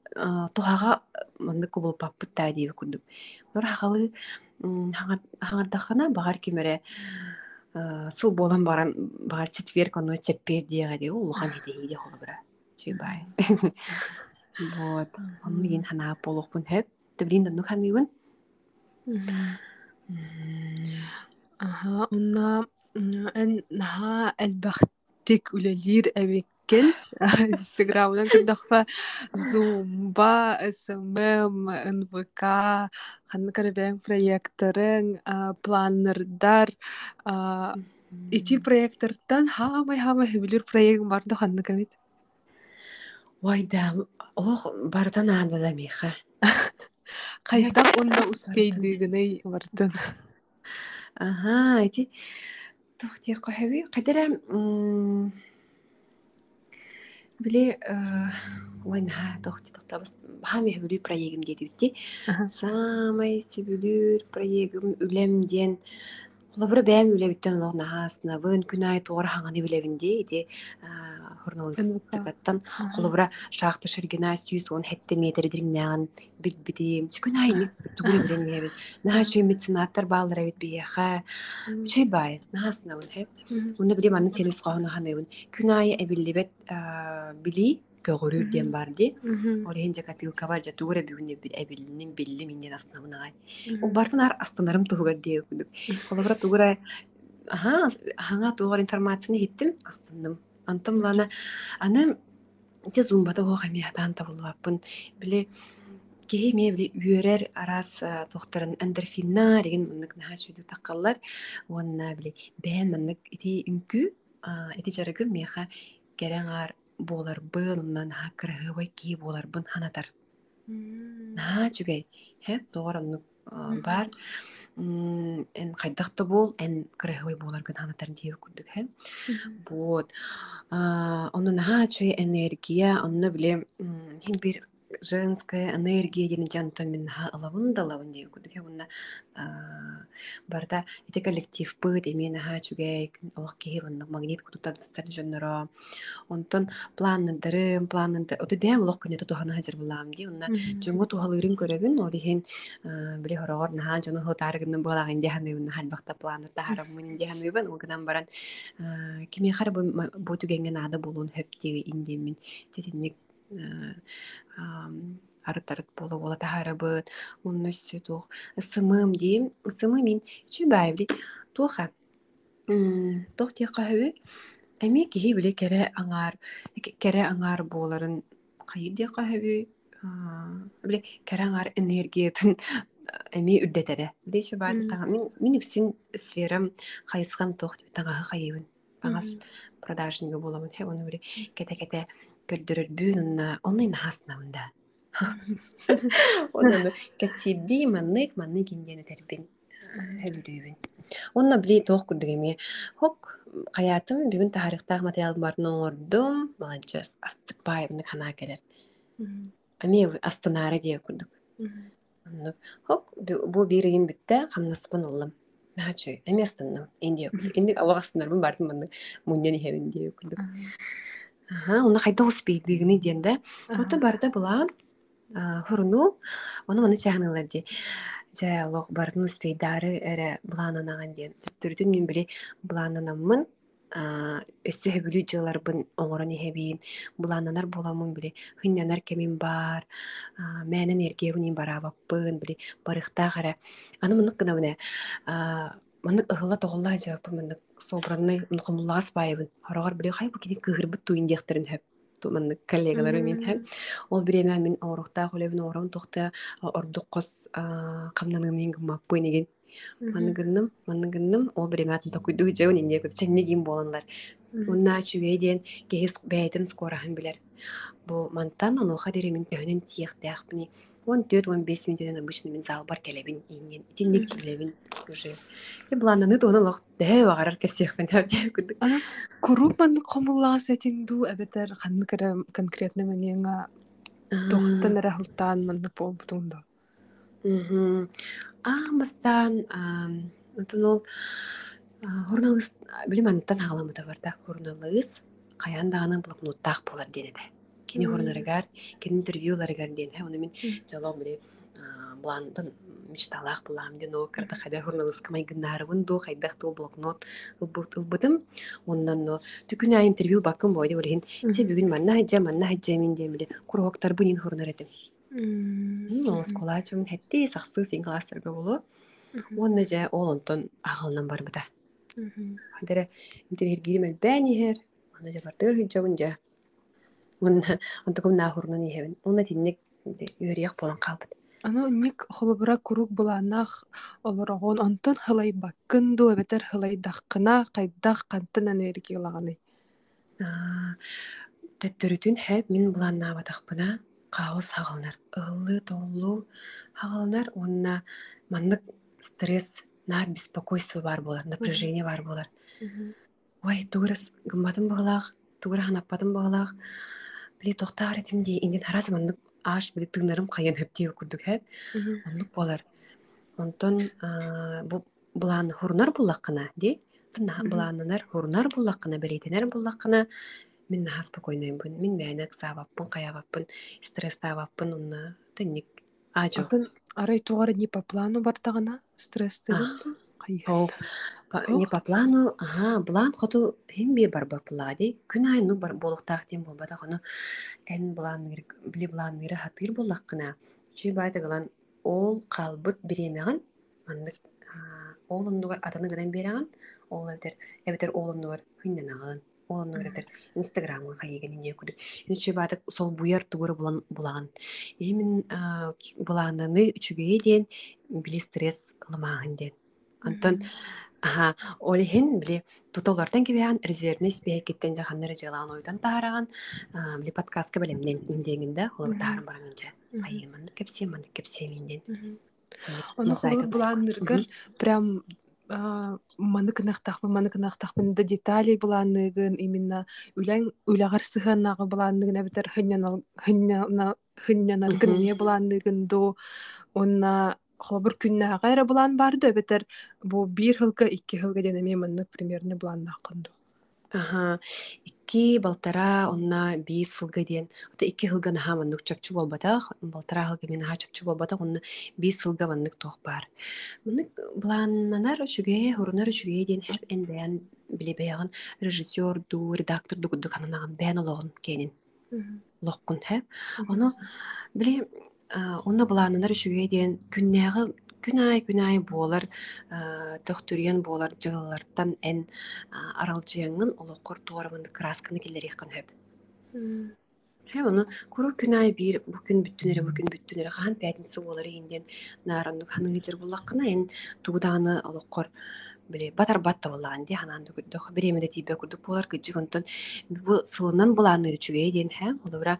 тухага манды кубул паппыт таа диби курдук. Олор ахалы хаңардахана багар кимере сыл болан баран багар четверг оно чеппер диэга ди улухан хидеги ди холбура чибай вот. Онну ген ханаа болохпун хэп тэблин да нухан дигүн Аха, онна эн наха элбахтик үлелир эбеккен инстаграмдан *laughs* кырдахпа зумба смм нвк ханны карабең проекторың планнердар ити проектордан хамай хамай хүбүлүр проектың барды ханны кабит Вайда, олох бардан аанда да миха. *laughs* кайдак онда успейдигиней бартын Ага, эти тохти кохеви кадера биле ойна тохти тохтабыз хами хүлү проектим деди битти. Самай сибүлүр проектим үлемден Олабыра бәм үлебиттен олох нахасына вын күнай тугар хаңаны билебинде иди журналисттыгаттан олабыра шахта шергена сүйүс он хетте метр диринняган билбитим күнай ник тугур билен ебит наха чүй меценаттар баалар эбит бияха чүй бай нахасына вын хеп уна билем аны телес кохана ханыбын күнай эбиллибет били. Көгөрүр диэн бар ди орехин же копилка бар же тугура бүгүнне эбилинин билли миннен аснабынагай ол бартын ар астанарым тугугар дие күдүк колобра тугура аха хаңа тугар информацияны хиттим астындым антым лана аны те зумбада ого хами атан табылбаппын биле кеһи мие били үөрер арас а, тохтарын эндорфинна деген маннык наха чүйдү таккаллар уонна били бээн маннык ити үңкү а, ити жарыгы меха кереңар буоларбын онна наха кырыһыбай кии буоларбын ханатар. Наха чүгэй хэ тоҕор оннук бар. Эн хайдахта бол эн кырыһыбай буоларгын ханатар диэбэ курдук хэ Вот. А, онно наха чуй энергия, онно биле хин бир женская энергия деген жанто мен наха алавын да алавын деп күдүк онна барда. Ите коллектив быт эми наха чугай олох кихи онно магнит кутутадыстар жонноро онтон планныдырым планнында оты бэм олох күнэ тутухана хажыр булам ди онна Жонго тухалырын көрөбүн ол иһин били хорогор наһаа жону хутаарыгынын буолагын диһаныбын халбахта планыр таһараммын диһаныбын ол гынан баран. Кими хар бу түгенген ада болуун хөптиги индемин тетинник арыттарыт болу бола таһарабыт унну сүтух ысымым дим ысымы мин чүбайбли туха тох тиэхха хөбү эми киһи били кере аңаар кере аңаар буоларын хайы диэхха хөбү били кере аңаар энергиятын эми үрдэтере били чүбай мин мин үксин сферам хайысхам тох таҥаһы хайыбын таңас продажнига буламын хэ кете кете көрдөрөрбүн онна онный наһаснабында онно кепсиби маннык маннык индиэне тербин хөлүрүүбүн онно били тоох курдук эми хок каятым бүгүн тарихтаах материалым барын оңордум молодец астыкпаевник ханаа келер ами астанары диэ курдук хок бу- бу бир иим бүтте хамнаспын ыллым наачу эми астынным инди *laughs* инди авак астынарбын бардым муньян ихебин диэ курдук Ага, уна хайда успейдигини диэнде Ота барда була хуруну, оны маны чагнылар ди. Жаялок бардын успейдары эре булананаган диен. Түттүрдүн мен били булананаммын, өссө хөбүлү жыларбын оңорон ихебин, булананар буламын били, хыннанар кемин бар, мәнен эргебин барабаппын били, барыхтагара. Аны мынык гына мына мынык ыһыла тоголла жааппын мынык собранный нухумуллаас байыбын. Хорогор били хай бу кини кыгырбыт туин диэхтерин хөп. Туманны коллегалары мен хэм. Ол биреме мен орухта холебин орон тухта ордук кос камнанын гымаппы неген. Маныгынным, маныгынным, ол биреме атын такуйду жеун инде көт ченнегин боланлар. Унна чүгейден кехис бәйтін скорахан билер. Бу мантан аноха деремин көхөнен тиехтәх бини. Он төт, он бес минутен обычно мен зал бар келебин инен. Итинник келебин уже. И блананы то лох дэ вагарар кесехпен деп күдүк. Куруп манны комуллаа сетинду эбетер ханны кара конкретно мемиңа тохтан рахултан манны болбутунду. Мгм. А, бастан, атын ол журналист, билем антан хагаламыта барда, журналист каян даганы блокноттах болар денеде. Кини Мм. журналарыгар, кини интервьюларыгар ден, ха, уну мен жолом биле бландын мечталах булам ден о кырда хайда журналист камай гынарыбын до хайдах тол блокнот ылбытым. Ондан но түкүнө интервью баккын бойду олин. Те бүгүн манна хаджа, манна хаджа мен дем биле. Кургоктар бунин журнал этим. Ол сколачым хетти саксы син класстарга болу. Онна жа ол онтон агылынан барбыта. Хадere интерьер гиримел бәнихер. Онна жа бартыр хиджабын жа. Онна онтокум нахурнан ихебин. Онна тинник үйрияк болан калбыт. Аны ник холобура курук буланах олорогон онтон хылай баккын ду эбетер хылай даккына кайдах кантын энергиялаганы. Төттөрүтүн хэп мин булан набатахпына каос хагалнар. Ылы толлу хагалнар. Онна маннык стресс, на беспокойство бар болар, напряжение бар болар. Ой, туграс гымбатын бағалақ, тугра ханаппатын бағалақ. Біле тоқтар етімде, инден харас мандық аш біле тыңнарым қайын хөптеу күрдік хэп. Онлық болар. Онтон бу булан хурнар буллаққына, де? Тына Мгм. буланынар хурнар буллаққына, білейтенер буллаққына. Мен наха спокойнаймын. Мен мәнік сабаппын, қаябаппын, стресс табаппын, онна тынник. А, жоқ. Атын арай тугары не по плану бартагана стресс не по плану, ага, план хоту химби бар ба плади. Күн айну бар болуктак тем болбада хону эн план били план ныры хатыр боллаккына. Чүй байта галан ол калбыт биремеган. Мандык ол ондугар атаны гынан береган. Ол эбитер эбитер ол ондугар хыннанаган. Ол нөретер Инстаграмга хайыгын не күрдүк. Инче бадык сол буяр тугуру булан булаган. Имин буланыны үчүгө ден били стресс кыламагын ден. Антон Аха, олихин били тутолардан кибян резервный спея киттен жаханнары жылан ойдан таараган били подкастка билемнен индегинде ол Мгм. таарым барамынча. Айы мандык кепсе мандык кепсе минден. Нусайга холор прям маны кынахтахпын маны кынахтахпын да детали именно үләң до онна холобур күннәгә эре булаан барды эбитер бу бир хылга икки хылга ден эме маннык примерно булааннаккын Аха, икки балтара онна бис сылга диен. Ота икки хылга наха мандык чапчу болбатах, балтара хылга мен наха чапчу болбатах, онна бис сылга мандык тох бар. Мындык бланнанар үчүгө, хурунар үчүгө диен хэп энден биле бэягын режиссер ду, редактор ду гудду кананаган бэнологон кенин. Локкун хэп. Оно били онна бланнанар үчүгө диен күннәгы күнай күнай болар тохтурьян болар жыллартан эн аралжыяңын олоккор туорамын красканы келерихкан хөп. Хэ оны куру күнай бир бу күн бүттүнере бу күн бүттүнере хан пятница болар инден наранды ханы жер буллаккына эн тугдааны олоккор биле батар батта боллаган ди хананды күрдөх биремеде тибе күрдүк болар кыжыгынтын бу сылынан булааны үчүгэй ден хэ олура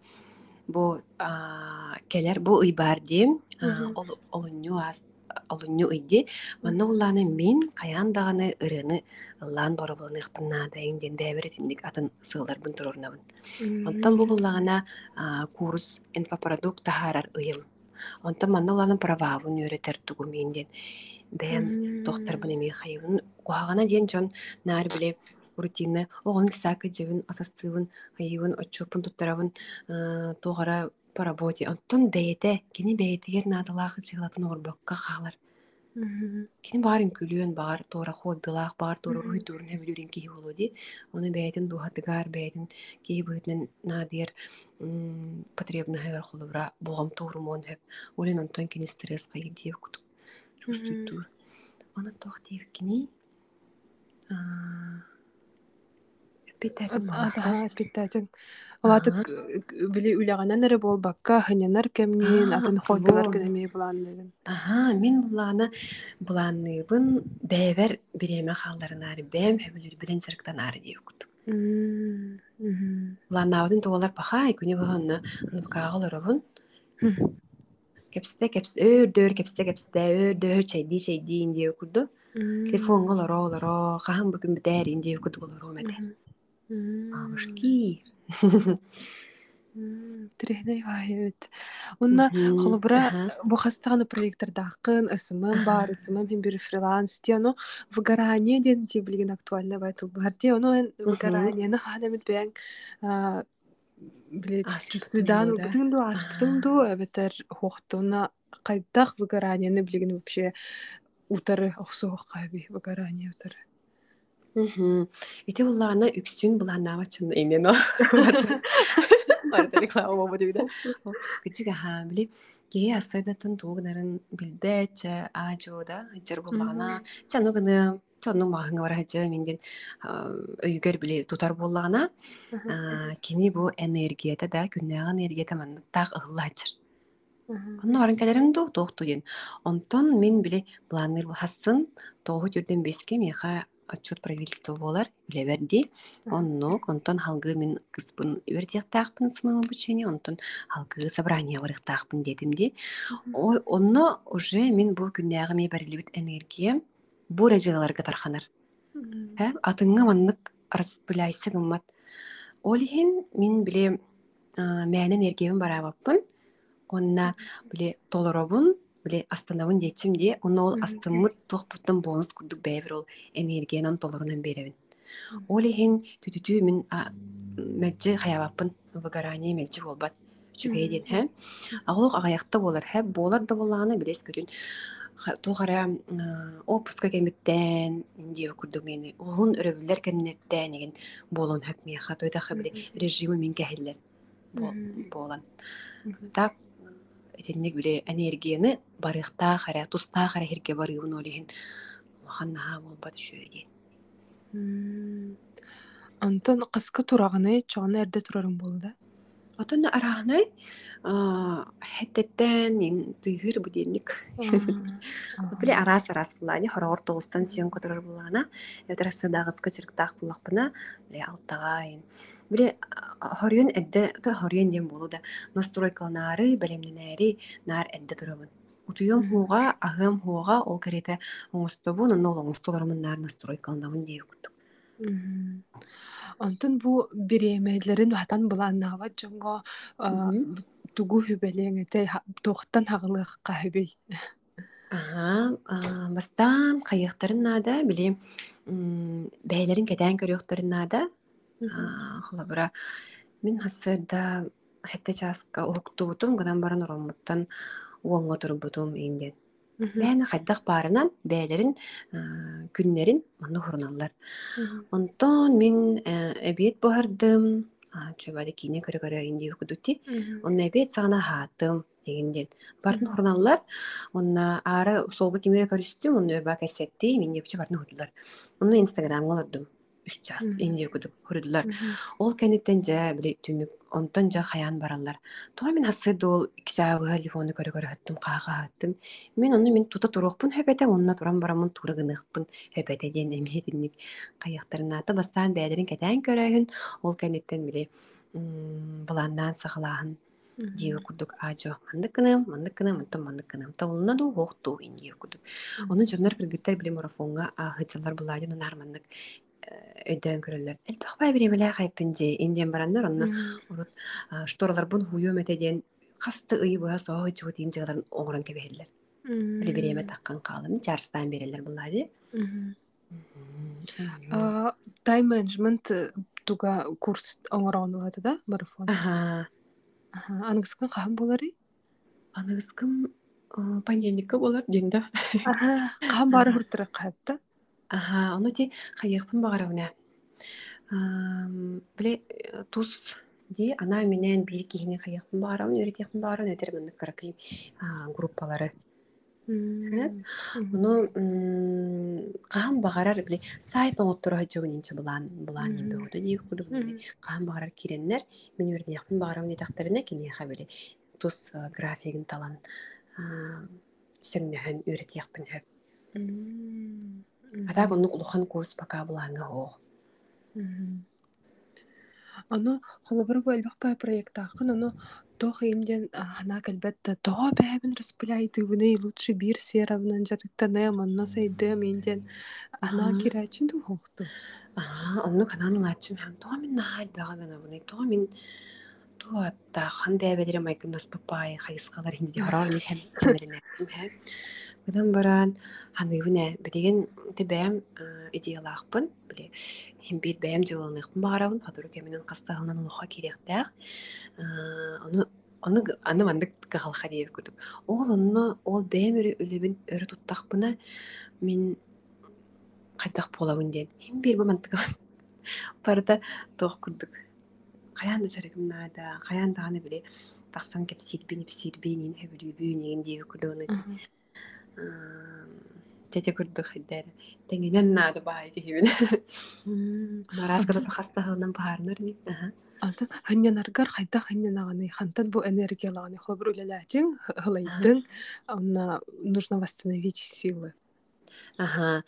бу келер бу ыйбар ди Мгм. олунню олунню ыйди манна улланы мен каян даганы ырыны ыллаан боробулун ыхпыннаада инден бэбире тиндик атын сыыларбын турурнабын Онтон бу буллагана курс инфопродукт тахарар ыйым. Онтон манна уланын правабын үйрөтер тугу менден. Доктор бын эми хайыбын куагана диен жон наар биле рутина оҕон сака жебин асастыыбын хайыбын оччупун туттарабын тугара по работе. Онтон бэйете, кини бэйетигер наадалаахы чыгалатын орбокка хаалар. Кини баарын күлүөн баар туора хоббилаах баар туора Мгм. руй дурун хэбилүрин киһи болуди. Оны бэйетин дуһатыгар бэйетин киһи быытынан наадыер потребна хэвэр холубра бугам туурумон хэп. Олен онтон кини стресс кайы диев кутук. Чувствуйтур. Оны тох диев кини. Эпитетин малаха. Атаха киттәтен. Олатык били эре болбакка хынянар кемнин атын хоббилар во. кенеме буланныгын. Ага, мен буланы буланыбын бэбер биреме халдарынары бэм хэбилүр билен чарыктан ары диев кутук. Буланабытын туолар пахай күнү баханна нукагаларабын. Кепсте кепсте кепсте кепсте чайди чайди лоро лоро хахан бүгүн битер индие курду болору Трехней вайбет. Унна холобра бу хастаганы проекттардакын ысымым бар, ысымым хим бир фриланс ти оно выгорание ден ти билген актуально байтыл бар ти оно эн выгорание на хада мит бен биле Аспыттын судан ду, да? бутун ду аспыттын ду эбетер хохтуна кайдах выгорание билген вообще утары оксоо кайби выгорание утары. Ити буллана үксүн булана бачын инен о. Барда реклама болбу дейда. Кичиге ха били ке асайдатын тугнарын билбече ажода жер буллагана чану гына чану махыңа бар хажы менден өйгөр били тутар буллагана кини бу энергията да энергията так арын. Онтон мен планыр хасын тоғы жүрден беске меха отчет правительства болар үлеберди. Онно онтон халгы мен кыспын үрдектақпын сымым обучение, онтон халгы собрание варықтақпын дедимди. Ой, онно уже мен бу күннәгы ме бәрилибит энергия бу режигаларга тарханар. Ә, атыңга маннык распыляйсы гыммат. Олихин мен биле мәнен энергиябын барабаппын. Онна биле толоробун, биле астанабын детчим де, онна ол астымыт тохпуттан бонус курдук бәбір ол энергиянан толорунан беребин. Олихин түтүтү мен мәджи хаябаппын выгорание мәджи болбат. Чүгейден, хэ? Агылык агаяқта болар, хэ? Болар да болағаны билес көтүн. Тухара опуска кемиттен индия курдук мени. Оғын өрөбүлер кеннеттен еген болон хөп мияха. Тойда биле режимы мен кәһиллер Мгм. болан. Так этинник биле энергияны барыхта хара туста хара хирге барыыбын олиһин. Охан наха болбат шөйден. М. Онтон кыска турагыны чоҕуна эрдэ турарың буолла да Отон арахнай хэттеттен тыгыр будильник. Биле арас арас булани хорогор тоғустан сүйөн көтөрөр булана. Этерасы дагыска чырыктаах буллакпына биле алтага ин. Биле хорьон эдде то хорьон дем болу да настройкалнары белемненери нар эдде турабын. Утуйом хуга, агам хуга ол керете оңостобун, онно ол оңостоларымын нар күттік. Мгм. Онтон бу бириэмээлэрин ватан булааннаабат дьоҥҥо Мгм. тугу хүбэлиэҥэтэ туохтан хаҕылыахха хүбэй. Ага, бастан хайыахтарын наада биле м, бэйэлэрин кэтээн көрүөхтөрүн наада холобура мин хассырда хэтте чааска уһуктуутум гынан баран ороммуттан уоҥҥо турбутум иинден бээн хайдах баарынан бэйэлэрин а, күннэрин манну хуруналлар онтон мин э, эбиет буһардым чөбады кине көрө көрө инди кудути онна эбиет сагана хаатым эгинден бартын хуруналлар онна ары солга кимире көрүстүм онна өрбаа кэссетти мен депчи бартын хурдулар онна инстаграмга олордум үч час Мгм. инди кудук хурдулар ол кенеттен жа били түнүк онтон жа хаян бараллар туга мен хассыды ол кичаабыга телефону көрө көрө хаттым каага хаттым мен онну мен тута туруокпун höбэте онна туран барамын тура гыныхпын höбэте диэн эмиэтинник кайыктарынаата бастаан бээлэрин кэтээн көрөйүн ол кенеттен били буланнаан сахалааһын диэбэ курдук аажо мандык кыным мандык кыным онтон мандык кыным табылына ду хоохтуу ин диэбэ курдук Оны жоннор кыргыттар били марафонга хычалар булаадын онар маннык өйдөөн көрөлөр элбахбай биремеле хайпын же индиен бараннар онно урут шторалар бун хуйом этеден касты ый буя соо чугут ин жыгаларын оңорон кебехеллер били биреме таккан каалым жарстан берелер булаади тайм менеджмент туга курс оҥороонугата да марафон? Аха. Аныгыскан хаһан болари аныгыскым понедельникка болар динда хаһан баары хуртара хаатта аха ону ти хайыахпын багарабына биле тус ди ана менен бир кихини хайыахпын багарабын үйрөтиахпын багарабын өтер мындык каракый группалары Ону каам багарар били сайт оңоттура жабын инче булаан булаан Мм. нембе ода дип кулу Мм. каам багарар киреннер. Мен үрдиякпын багарам дитактерине кинеха били тус а, графигин талан сеңнөһөн үрдиякпын хөп атак онну улухан курс пока булааңа хоо Ону холобур бу элбахпай проекттаахын ону тох инден хана кэлбэт тоҕо бэбин распыляйтыбыны лучше бир сферавынан жарыктанем онно сайдым инден ана кирачин ду хохту Аа, онну канаан лаачым хам тоо мен наал багагана буны тоо тоо атта хан бэбедере майкынас папай хайыскалар инди *laughs* хороор ни хэн сэмэринэ хэм Гынан баран ханыбыне билеген те бэм идеялаахпын биле хим бит бэм жылыныхпын багарабын хадуру кеминен кастаалынан улуха кирехтаах ону ону г- аны мандык кагалха диэп күрдүк ол онно ол бэм өрү үлебин өрү туттахпына мен кайдах болабын диэн хим бир бу мантык барда тоох курдук каянда жарыгым наада каянда аны биле *laughs* тахсан кеп сирбин сирбин ин хөбүрүбүн ин диэп күрдүк тете курдук хайдары теңинен наада баай кихибин Марас кыта хастахынан баарнар ни. Антан ханнянаргар хайда ханнянаганы хантан бу энергиялаганы холобур үлеләтин хылайдың онна нужно восстановить силы Аха.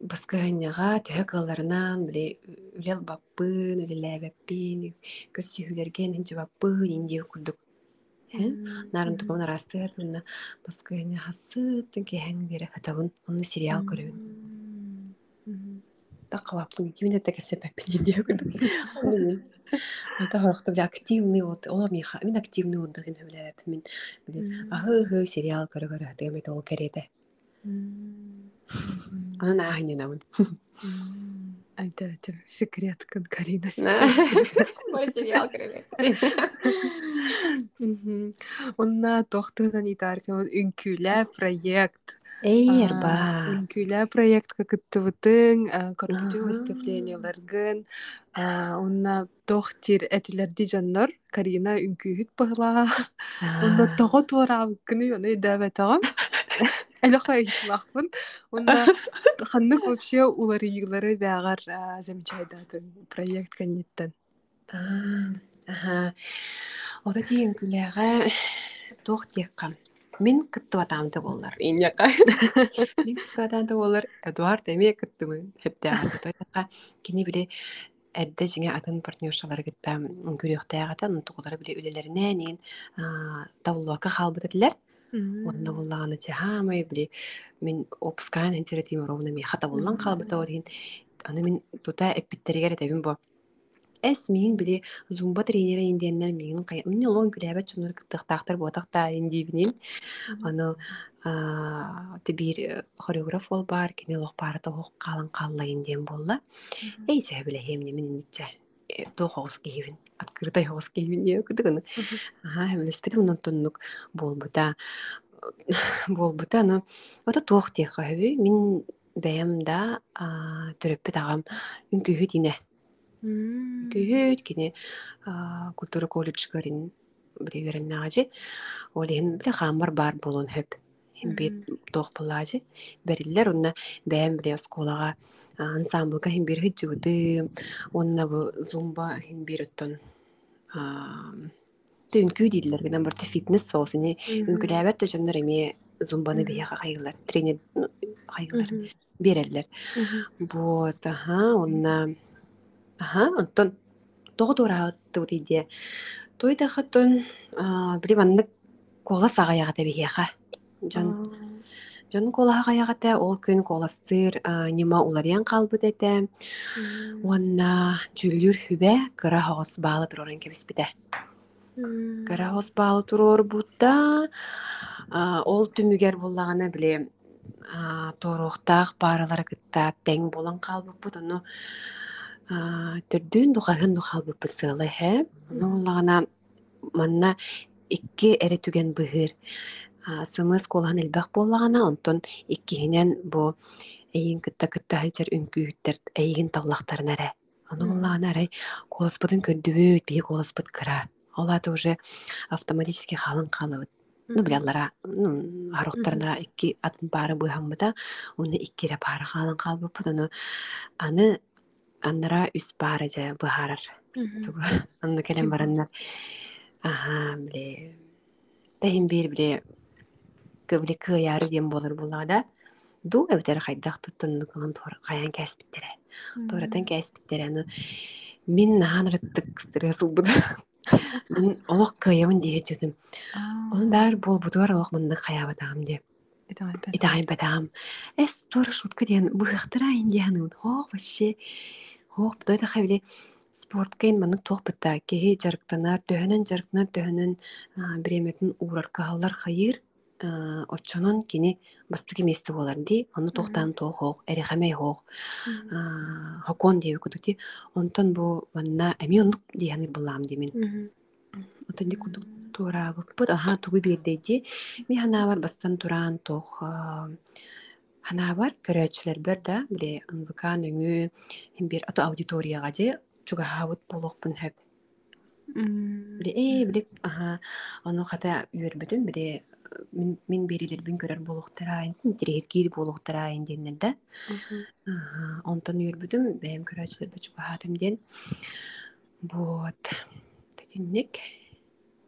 Баскаганяга төһө кылларынан биле үлел баппын, үлеләбәппин, көрсүһүлерген инде баппын инде курдук. Хэн? Нарын тукумна расты тунна баскаганя хасыттын кеһәң бере хатабын, онны сериал көрөбүн. Кимде курдук. Ата активный от, ола миха, мен активный отдыхын хөбүләбәппин мен. Биле ахы сериал көрө көрө хатыгам эте ол керете. Нахайны намын. Айда это секрет кын Карина Мой сериал. Онна тохтынан итаркан үнкүлэ проект. Эй, А, эрба. Үнкүлэ проект кыттыбытың көргүчү Аха. выступленияларгын онна тохтир этилерди жаннор Карина үнкүүхүт быгла онна того туарабыккыны оны дөбөтөгөм Элохай лахпын. Онда ханнык вообще уларыйлары бягар замечательный проект канниттен. Аха. Ота тиен күләгә тох текка. Мин кыттыбатамды болар. Иньяка. *laughs* Мин кыттыбатамды болар. Эдуард эме кыттымы. Хептәгә. Тойдакка кини биле Эдде жиңе атын партнершалар гитта күрүөхтәгәтә, нутугулары биле үлеләренә нин тавлуака халбыт этилер. Онна буллаганы чахамай биле мин опускан интеретим ровно ми хата буллан халбыта орин. Аны мин тута эппиттеригер этебин бу. Эс мин биле зумба тренера индиеннер мин кай мин лон күләбәт чунур кыттыктактар ботакта индибинин. Аны тибир э, хореограф бол бар, кене лох барыта хок калан калла индиен болла. Эй сә биле хемне мин ничә. До хос киевин. Открытай хос киевин я кыдыгын. Ага, хемне спит унан тоннук болбута. Болбута, но ота тох тех хавы мин бәямда төрөппүт агам. Үңкүһүт ине күйүт кини культура колледжгарин биривериннаажи олиһин биле хаамар бар болон хөп химбит тоох булаажи бериллер унна. Бэм биле сколага ансамблга химбир хыджыбыты онна бу зумба химбир оттон түнкүү дииллер гынан барты фитнес соосуни үңкүлээбэт төжөннөр эми зумбаны бияха хайгылар тренер хайгылар береллер вот аха онна Аха, онтон тоҕо туораабыттыбы тиидиэ. Той дахатын били маннык кола саҕайаҕата биһиэха. Дьон Дьон колаһаҕайаҕата ол күн коластыыр нима уларыан хаалбыт этэ. Уонна дьүллүр хүбэ кыра хоҕос баалы турорун кэбиспитэ. Кыра хоҕос баалы турор бутта ол түмүгэр буллагана биле торуохтаах бааралар кытта тең болан хаалбыппут ону төрдүүн духаһын духалбыппыт сыылы хэ нууллагана манна икки эре түген быһыыр. Сымыс кулахан илбэх буоллагана онтон иккиһинэн бу эйин кытта кытта хыджар үңкүүттер эйигин таллахтарын эре онууллагана эрей колоспытын көрдүбүт бии колоспыт кыра. Олаты уже автоматически халын калыбыт ну билаллара арухтарнара икки атын баары быһаммыта уну иккире баары халын калбыппыт ону аны аннара үс баара жа быһаарар. *laughs* Анны келем бараннар. Аха биле тахин бир биле кыбли кыяры дем болор булада ду эбитер хайдах туттун кылан тор каян кәспиттере торатан кәспиттере аны мин наанырыттык стресс убут мин олох кыябын дие жудум ондар бол бутуар олох мынны хаябатагам деп итагай батагам эс тора шутка диэн быхтыра индианын хох вообще Хоох дойда хавли спорткейн маннык туохпытта кеһи жарыктанар төһөнөн жарыктанар төһөнөн биреметін уураркаһаллар хайыр оччонон кини бастыки месте болар ди ону туохтаан туох хоох эрехамей хоох хокон диэби кудукти онтон бу манна эми оннук дияныр булаам димин отонди кудук туораабыппыт аха тугу биирдейди ми ханаабар бастан тураан туох Ханаабар көрөөчүлэрбэр да биле ынбыкаан өҥүү бир ото аудиторияга же чугаһаабыт болохпун хөп биле ээ биле аха ону хата үөрбүтүн биле мин берилербин көрөр болохтарайын тирехиргиир болохтарайын диэннер да. Онтон үөрбүтүм бэм көрөөчүлэрбэ чугаһаатым диэн вот тетинник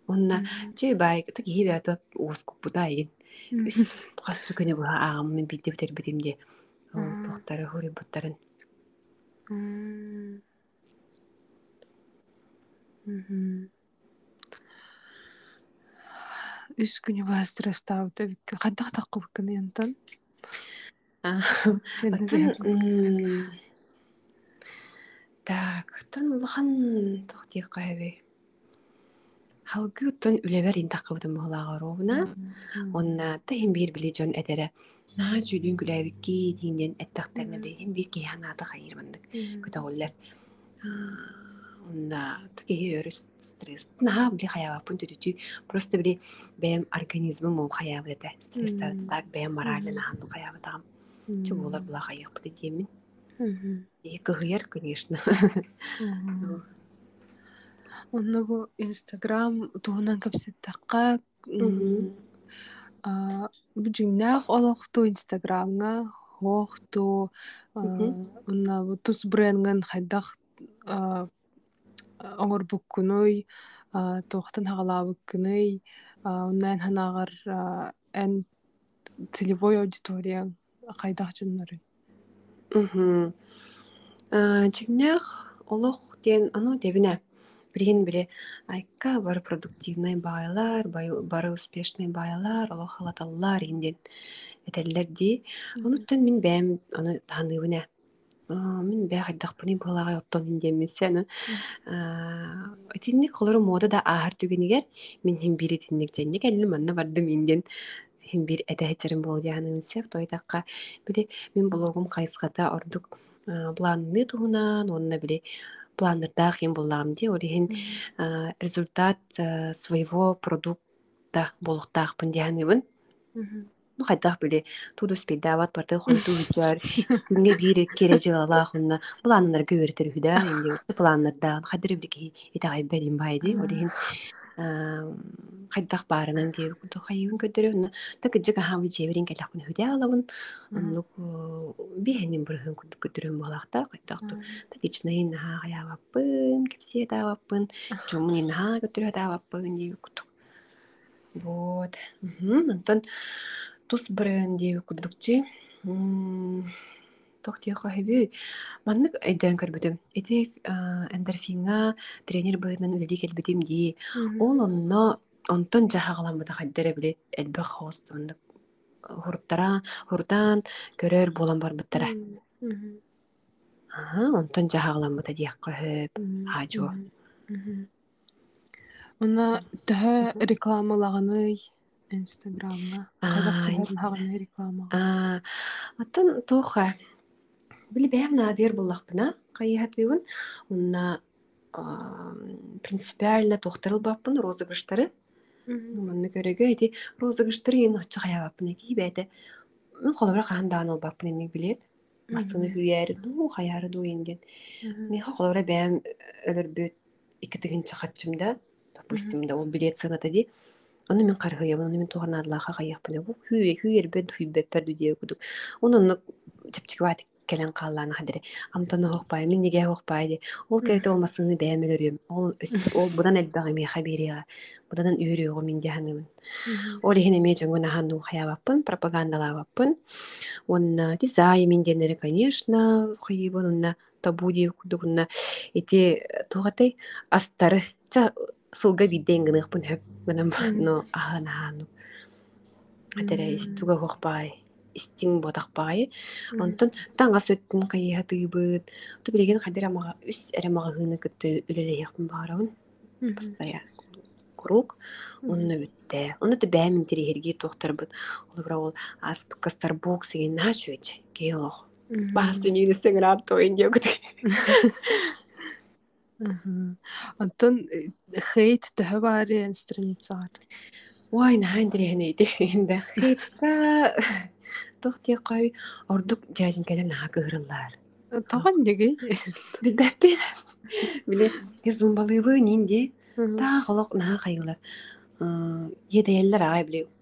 онна чүй бай тагиибэто уускуппута игин Хасты көне бу агамын битеп тер битимде. Тохтары хури буттарын. Үс күнү ба стресстаабыта биккен. Кандак таккы биккен янтан. Так, тан улахан тохтик кайбы. Халгы тон үлебер интаққыбытын бұғылаға ровна. Онна тахин бир били жон этере. На жүлүн күләбикки дигенден әттақтарына білейден бир кей ханаты хайырмандык. Көтө Онна тукеһи өрү стресс. На били хаябапын түтүтү. Просто били бәм организмым ол хаябы да. Стресс так бәм морально наханды хаябы Чу болар була хайык быды демин. И кыгыяр, конечно. Онно бу Инстаграм туһунан кэпситтакка бу жиңнаах олохту инстаграмга хоохту бу тус брэнган хайдах оҥорбуккунуй туохтан хагалаабыккыный уннаан ханаагар эн целевой аудитория хайдах дьоннору Мгм. А, Чигнях олох диэн ону дебине. Билигин биле айка бары продуктивный байлар, бай- бары успешный байлар, олох халаталлар инден этеллер ди. Онуттан мин бэм ону тааныбыне. Мин бෑ хайдахпыны былага оттон индеммесен. Тинник холору мода да аһар түгенигер мин хим бири тинник женник элли манна бардым инден хим бир этэхетерин болдяанымсеп тойдакка били мин блогум кайсгата ордук планны туһунан онна били планнырдаах хим буллаам ди орихин результат своего продукта болохтаахпын дианыбын ну хайдах били туду спейдават барды хойду *laughs* үчөр күнгө бири кере жылалаах унна планнарга өртер хүдэ инде планнардан хадыр бики итагай берим байди орихин хайдах баарынан ди куту хайын көдөрө унна так жига хам жеберин келахын хүдэ алабын. Оннук бихенин бүрхөн көдөрөн балакта хайдахту тадичнайын наха хаябаппын кепсие даваппын жумнин наха көдөрө даваппын ди куту. Вот. Мгм. онтон тус брэнд диэби курдукчи тохтиэха хэби маннык айдаан көрбүтүм эти эндорфинга тренер быһынан үлели келбитим дии ол онно онтон жахагаламбыта хайдара били элбэх хост оннук хуруттара хурдан көрөр болан барбыттара онтон жахагаламбыта диэхка хөп аажу Уна төһө рекламалаганы инстаграмга Аа, кайдах инс- саһарын хаганы реклама. Аа, атын кайыхатыбын унна аа, принципиально тохтарыл баппын розыгрыштары. Манны көрөгө эти розыгрыштары ен оччо хаябаппын эки бэте мен холобра хаан дааныл баппын энник билет. Дуу хаяры дуу инген меха холобра бэм өлөрбүт икитигин чахатчымда допустим да ол билет Оны мен каргыябын, оны мен туган адлаха кайякпын. Бу хүйе хүйербен хүйбеппер дүйе кудук. Оны чепчик ват келен калланы хадире. Амтаны хокпай, мен неге хокпай ди. Ол керете олмасыны бәмелөрүм. Ол ол будан элбага ми хабирия. Будан үйрөөгө мен диханымын. Ол ихне ме жоңгона хану хаябаппын, пропагандалабаппын. Онна дизайн мен денери, конечно, хыйбын онна табу ди кудугунна. Эти тугатай астары. Сылга биден гыныхпын хөп. Гынам но аханану. Атере истуга хокпай. Истин ботакпай. Онтон таңга сөттүн кайыхатыыбыт. Ту билеген хадир амага үс эремага хыны кытты үлелейякпын баарабын. Постоянно. Круг. Онна бүтте. Онна да бәмин тирихерги тохтарбыт. Ол бра ол аспыкка Starbucks деген нашуэч. Кейлох. Басты мені сыңырап тойын *laughs* деп Онтон хейт төһө баары страницаар нахан дирехне ите инде. Хитта. Тохти кай ордук жажин келе наха кыгырылар. Таган неге? Бидәппен. Биле, ке зумбалыбы нинди. Та холок наха кайылар. Еделлер ай биле.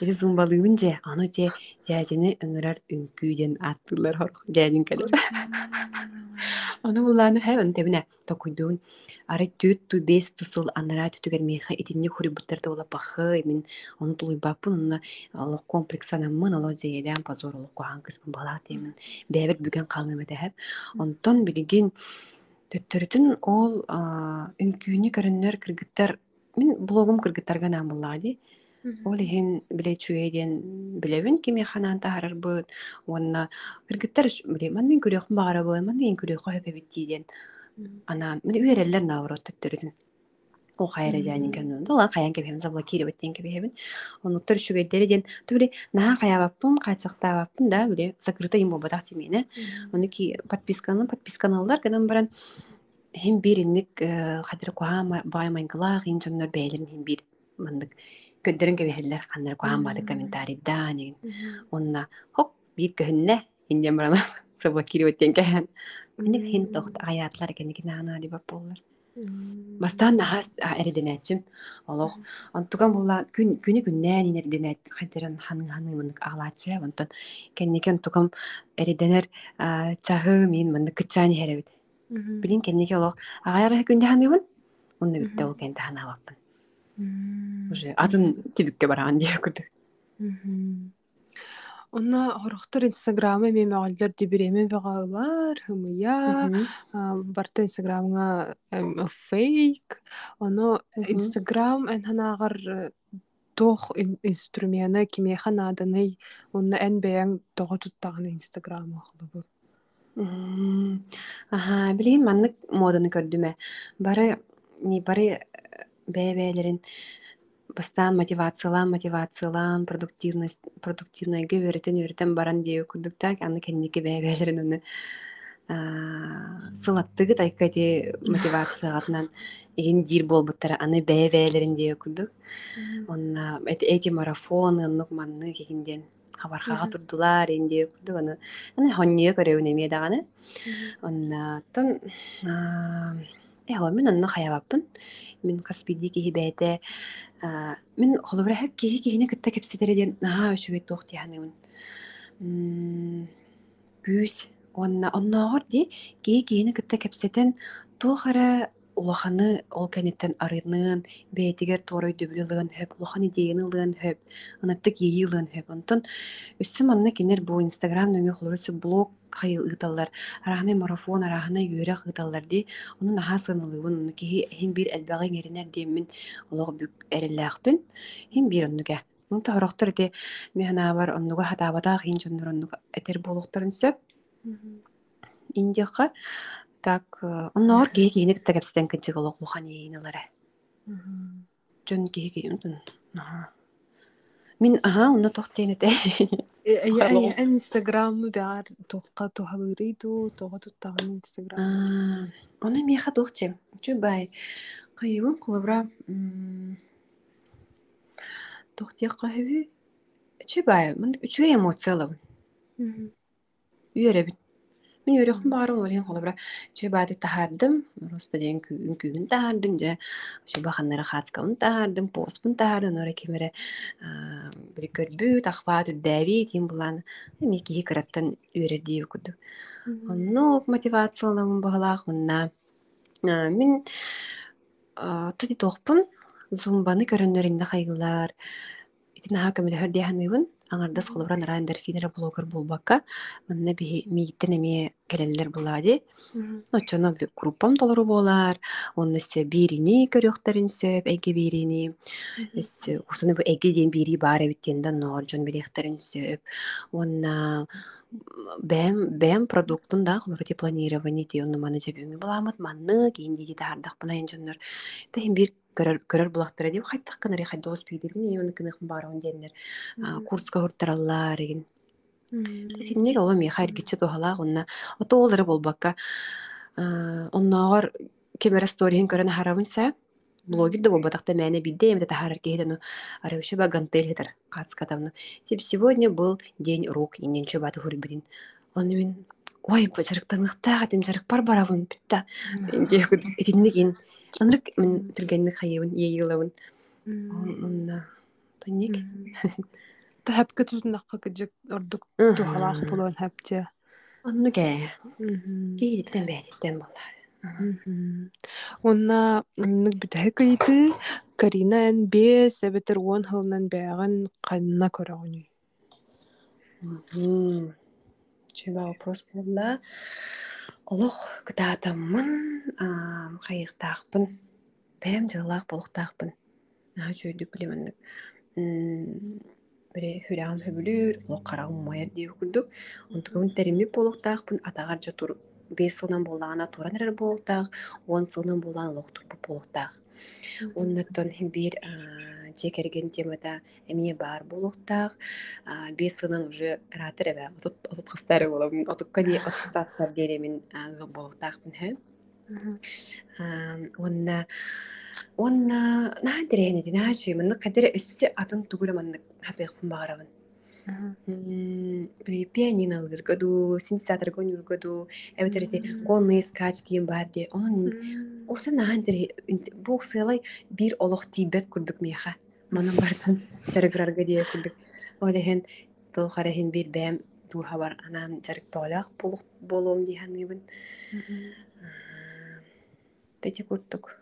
Эти зумбалыыбын же, аны те дяжини ыңырар үңкүйден аттылар хор дядин келер. Аны буланы хэ өнтебине токуйдуун ары түт ту бес тусыл анара түтүгер меха итинне хури буттарда ола бахы мен оны тулуй баппын онна алох комплексанаммын ало жейден позор олох кухан кыспын бала темин бэбер бүген калныма дэхеп онтон билигин төттөрүтүн ол үңкүүнү көрөннөр кыргыттар мен блогум кыргыттарга наамыллаади Ол иһин биле чуэден билебин кими ханан тахарар быт. Онна кыргыттар биле маннын күрөк багара бы, маннын күрөк хөпе биттиден. Анан мен үйреллер наурот төттөрүн. ол хайра жанин кәнүн дола каян кебем заблокировать ден кебебин онуктар үчүгейдери ден тубили наха каябаппын качактаабаппын да биле закрыто им болбатак тимени онуки подписканы подписканалар кенен баран хим бир инник хадыр куа баймайгылаах ин жоннор бээлерин хим бир мындык көддөрүн кебехиллер каннар куаан баады комментарий да неген онна хок бир көһүнне инден барана *laughs* заблокировать ден кэһэн Мені хин тохт аятлар кенеки нана дип боллар. Бастан нахас эрденәчим. Олох антуган булла күн күнү күннән инерденәт хәтерен ханың ханың мынык алачы. Онтон кенекен тугам эрденер чахы мин мынык кычаны херебит. Билин кенеке олох агайра күндә ханыгын. Онны битте ул кенде хана Уже атын тибикке баран дип күрдүк. Онна хорохтор инстаграмы меме оҕоллар дибиреме баҕалар хымыя барта инстаграмга фейк оно инстаграм эн ханаагар тох инструмена кимеха наадыный онна эн бэйэң тоҕо туттаҕына инстаграм охлубут Аха, билин маннык моданы көрдүмэ. Бары ни бары бэбэлерин бастаан мотивациялаан мотивациялаан продуктивность продуктивныйга үөрэтен үөрэтен баран дии курдуктаак аны. Кэнники бэбэлерин уну сылаттыгы тайка ти мотивациягатынан *laughs* игин дир болбуттара аны бэбэлерин дии курдук онна эти марафон ыннук манны кигинден хабархага турдулар инди курдук аны. Аны хоннье көрөбүн эмие даганы. Оннаттан эһо мен онно хаябаппын мен каспиди киһи бээтэ мен холобра хэп киһи киһини кытта кепсетере диэн наһаа өчүгэй туох тиһаныгын күүс онна онноогор ди киһи киһини кытта кепсетен туохара улаханы ол кэнеттен арыынын бээтигер туорой дөбүлы хөп улахан идеяны лыан хөп ынаттык ийи лыан хөп. Онтон өссү манна кинер бу инстаграм нөҥө холорусу блог хайыл ыыталлар араханы марафон араханы үөрэх ыыталлар ди onu наһаа сыынылыыбын уну киһи хин биир элбэҕиҥ эринэр диэммин олох бүк эрэллээхпин. Хин биир оннуга. Онта хорохтор ити механаабар оннуга хатаабатаах хин дьоннор оннуга этер буолуохторун сөп. Индиэхха так онноор киһи киһини кытта кэпситэн кычык олох лухан иинылара дьон киһи киһи мин аха онно тохтиэн эте эн инстаграм баар туохка тухалырыйду тоҕо туттаҕын инстаграм оны миэха тухчем чубай кайыбын кулабра тохтиэхха хэби чубай мын үчүгэй эмоциялабын үөребит Мен өрөкүн баарым олен холобра чөбады тахардым, просто ден күн күн тахардым же чөбаханнары хацкамын тахардым, поспун тахардым, ора кемере бир көрбү тахпа түрдәви тим булан. Эми ки караттан үрерди юкуду. Онно мотивацияланам багалах онна. Мен тоди тохпун зумбаны хайгылар. Итин ха көмөлөр дияханыбын аңардас холобран арайын дерфинер блогер болбакка манна би мииттен эми келелер булади очоно группам толору болар онны өссө бирини көрөктөрүн сөп эги бирини өссө усуну бу эги диэн бири баар эбиттиенда ноор жон билехтерин сөп. Онна бэм бэм продуктун да холорути планирование ти онну маны жебүңү буламыт манны кийинди таардахпына эн жоннор тахин бир көрөр көрөр булактара дип хайттак кынары хайдоос пийдирбин и оны кыныхын баарын диэннер курска хуртараллар эгин тиннер ола ми хайр кичи тухалаах онна ото олары болбакка онноогор кемера сториин көрөн харабын са блогер да болбатакта мэне бидде эмде тахарар кехидену арабыша ба гантель хитер кацкатавны тип сегодня был день рук инденче баты хурбидин оны мен ой бачарыктаныктаага тим жарык бар барабын бүтта этиннигин анрык мен түргенник хайыбын ийылабын онна тонник тутунакка ордук тухалаах болон болла Онна ныг бүтэхэ кайты Карина эн бес эбетер уон хылынан бээгэн канна көрөҕүнү. чуба вопрос болла олох кытаатаммын хайыктаахпын бэм жылаах болохтаахпын наха чүйдүк билеменник бире хүрээҕин хөбүлүүр олох карагым майар дии курдук. Онтукун терими болохтаахпын атагар жа тур бес сылынан боллаана туран эрер болохтаах он сылынан боллаан олох турбут болохтаах Оннаттон бир чекерген темата эмие бар болуктаах бес сынан уже ратыр эбе отут хастары болом отукка ди отсаспар деремин болуктаахпын хэ онна онна наа дерени ди наа чүй мынны кадер өссө атын тугура манны хатыахпын багарабын пианино ылгыргоду синтезатор гонюргоду эбетерити гонный скач кийин бар де онун Уса наһан тери бу сылай бир олох тибет курдук меха. Манан бардан жарыграрга дие курдук. Олехен тол харахин бир бэм туха бар анан жарык болак болук болуум дихан гыбын. Тети курдук.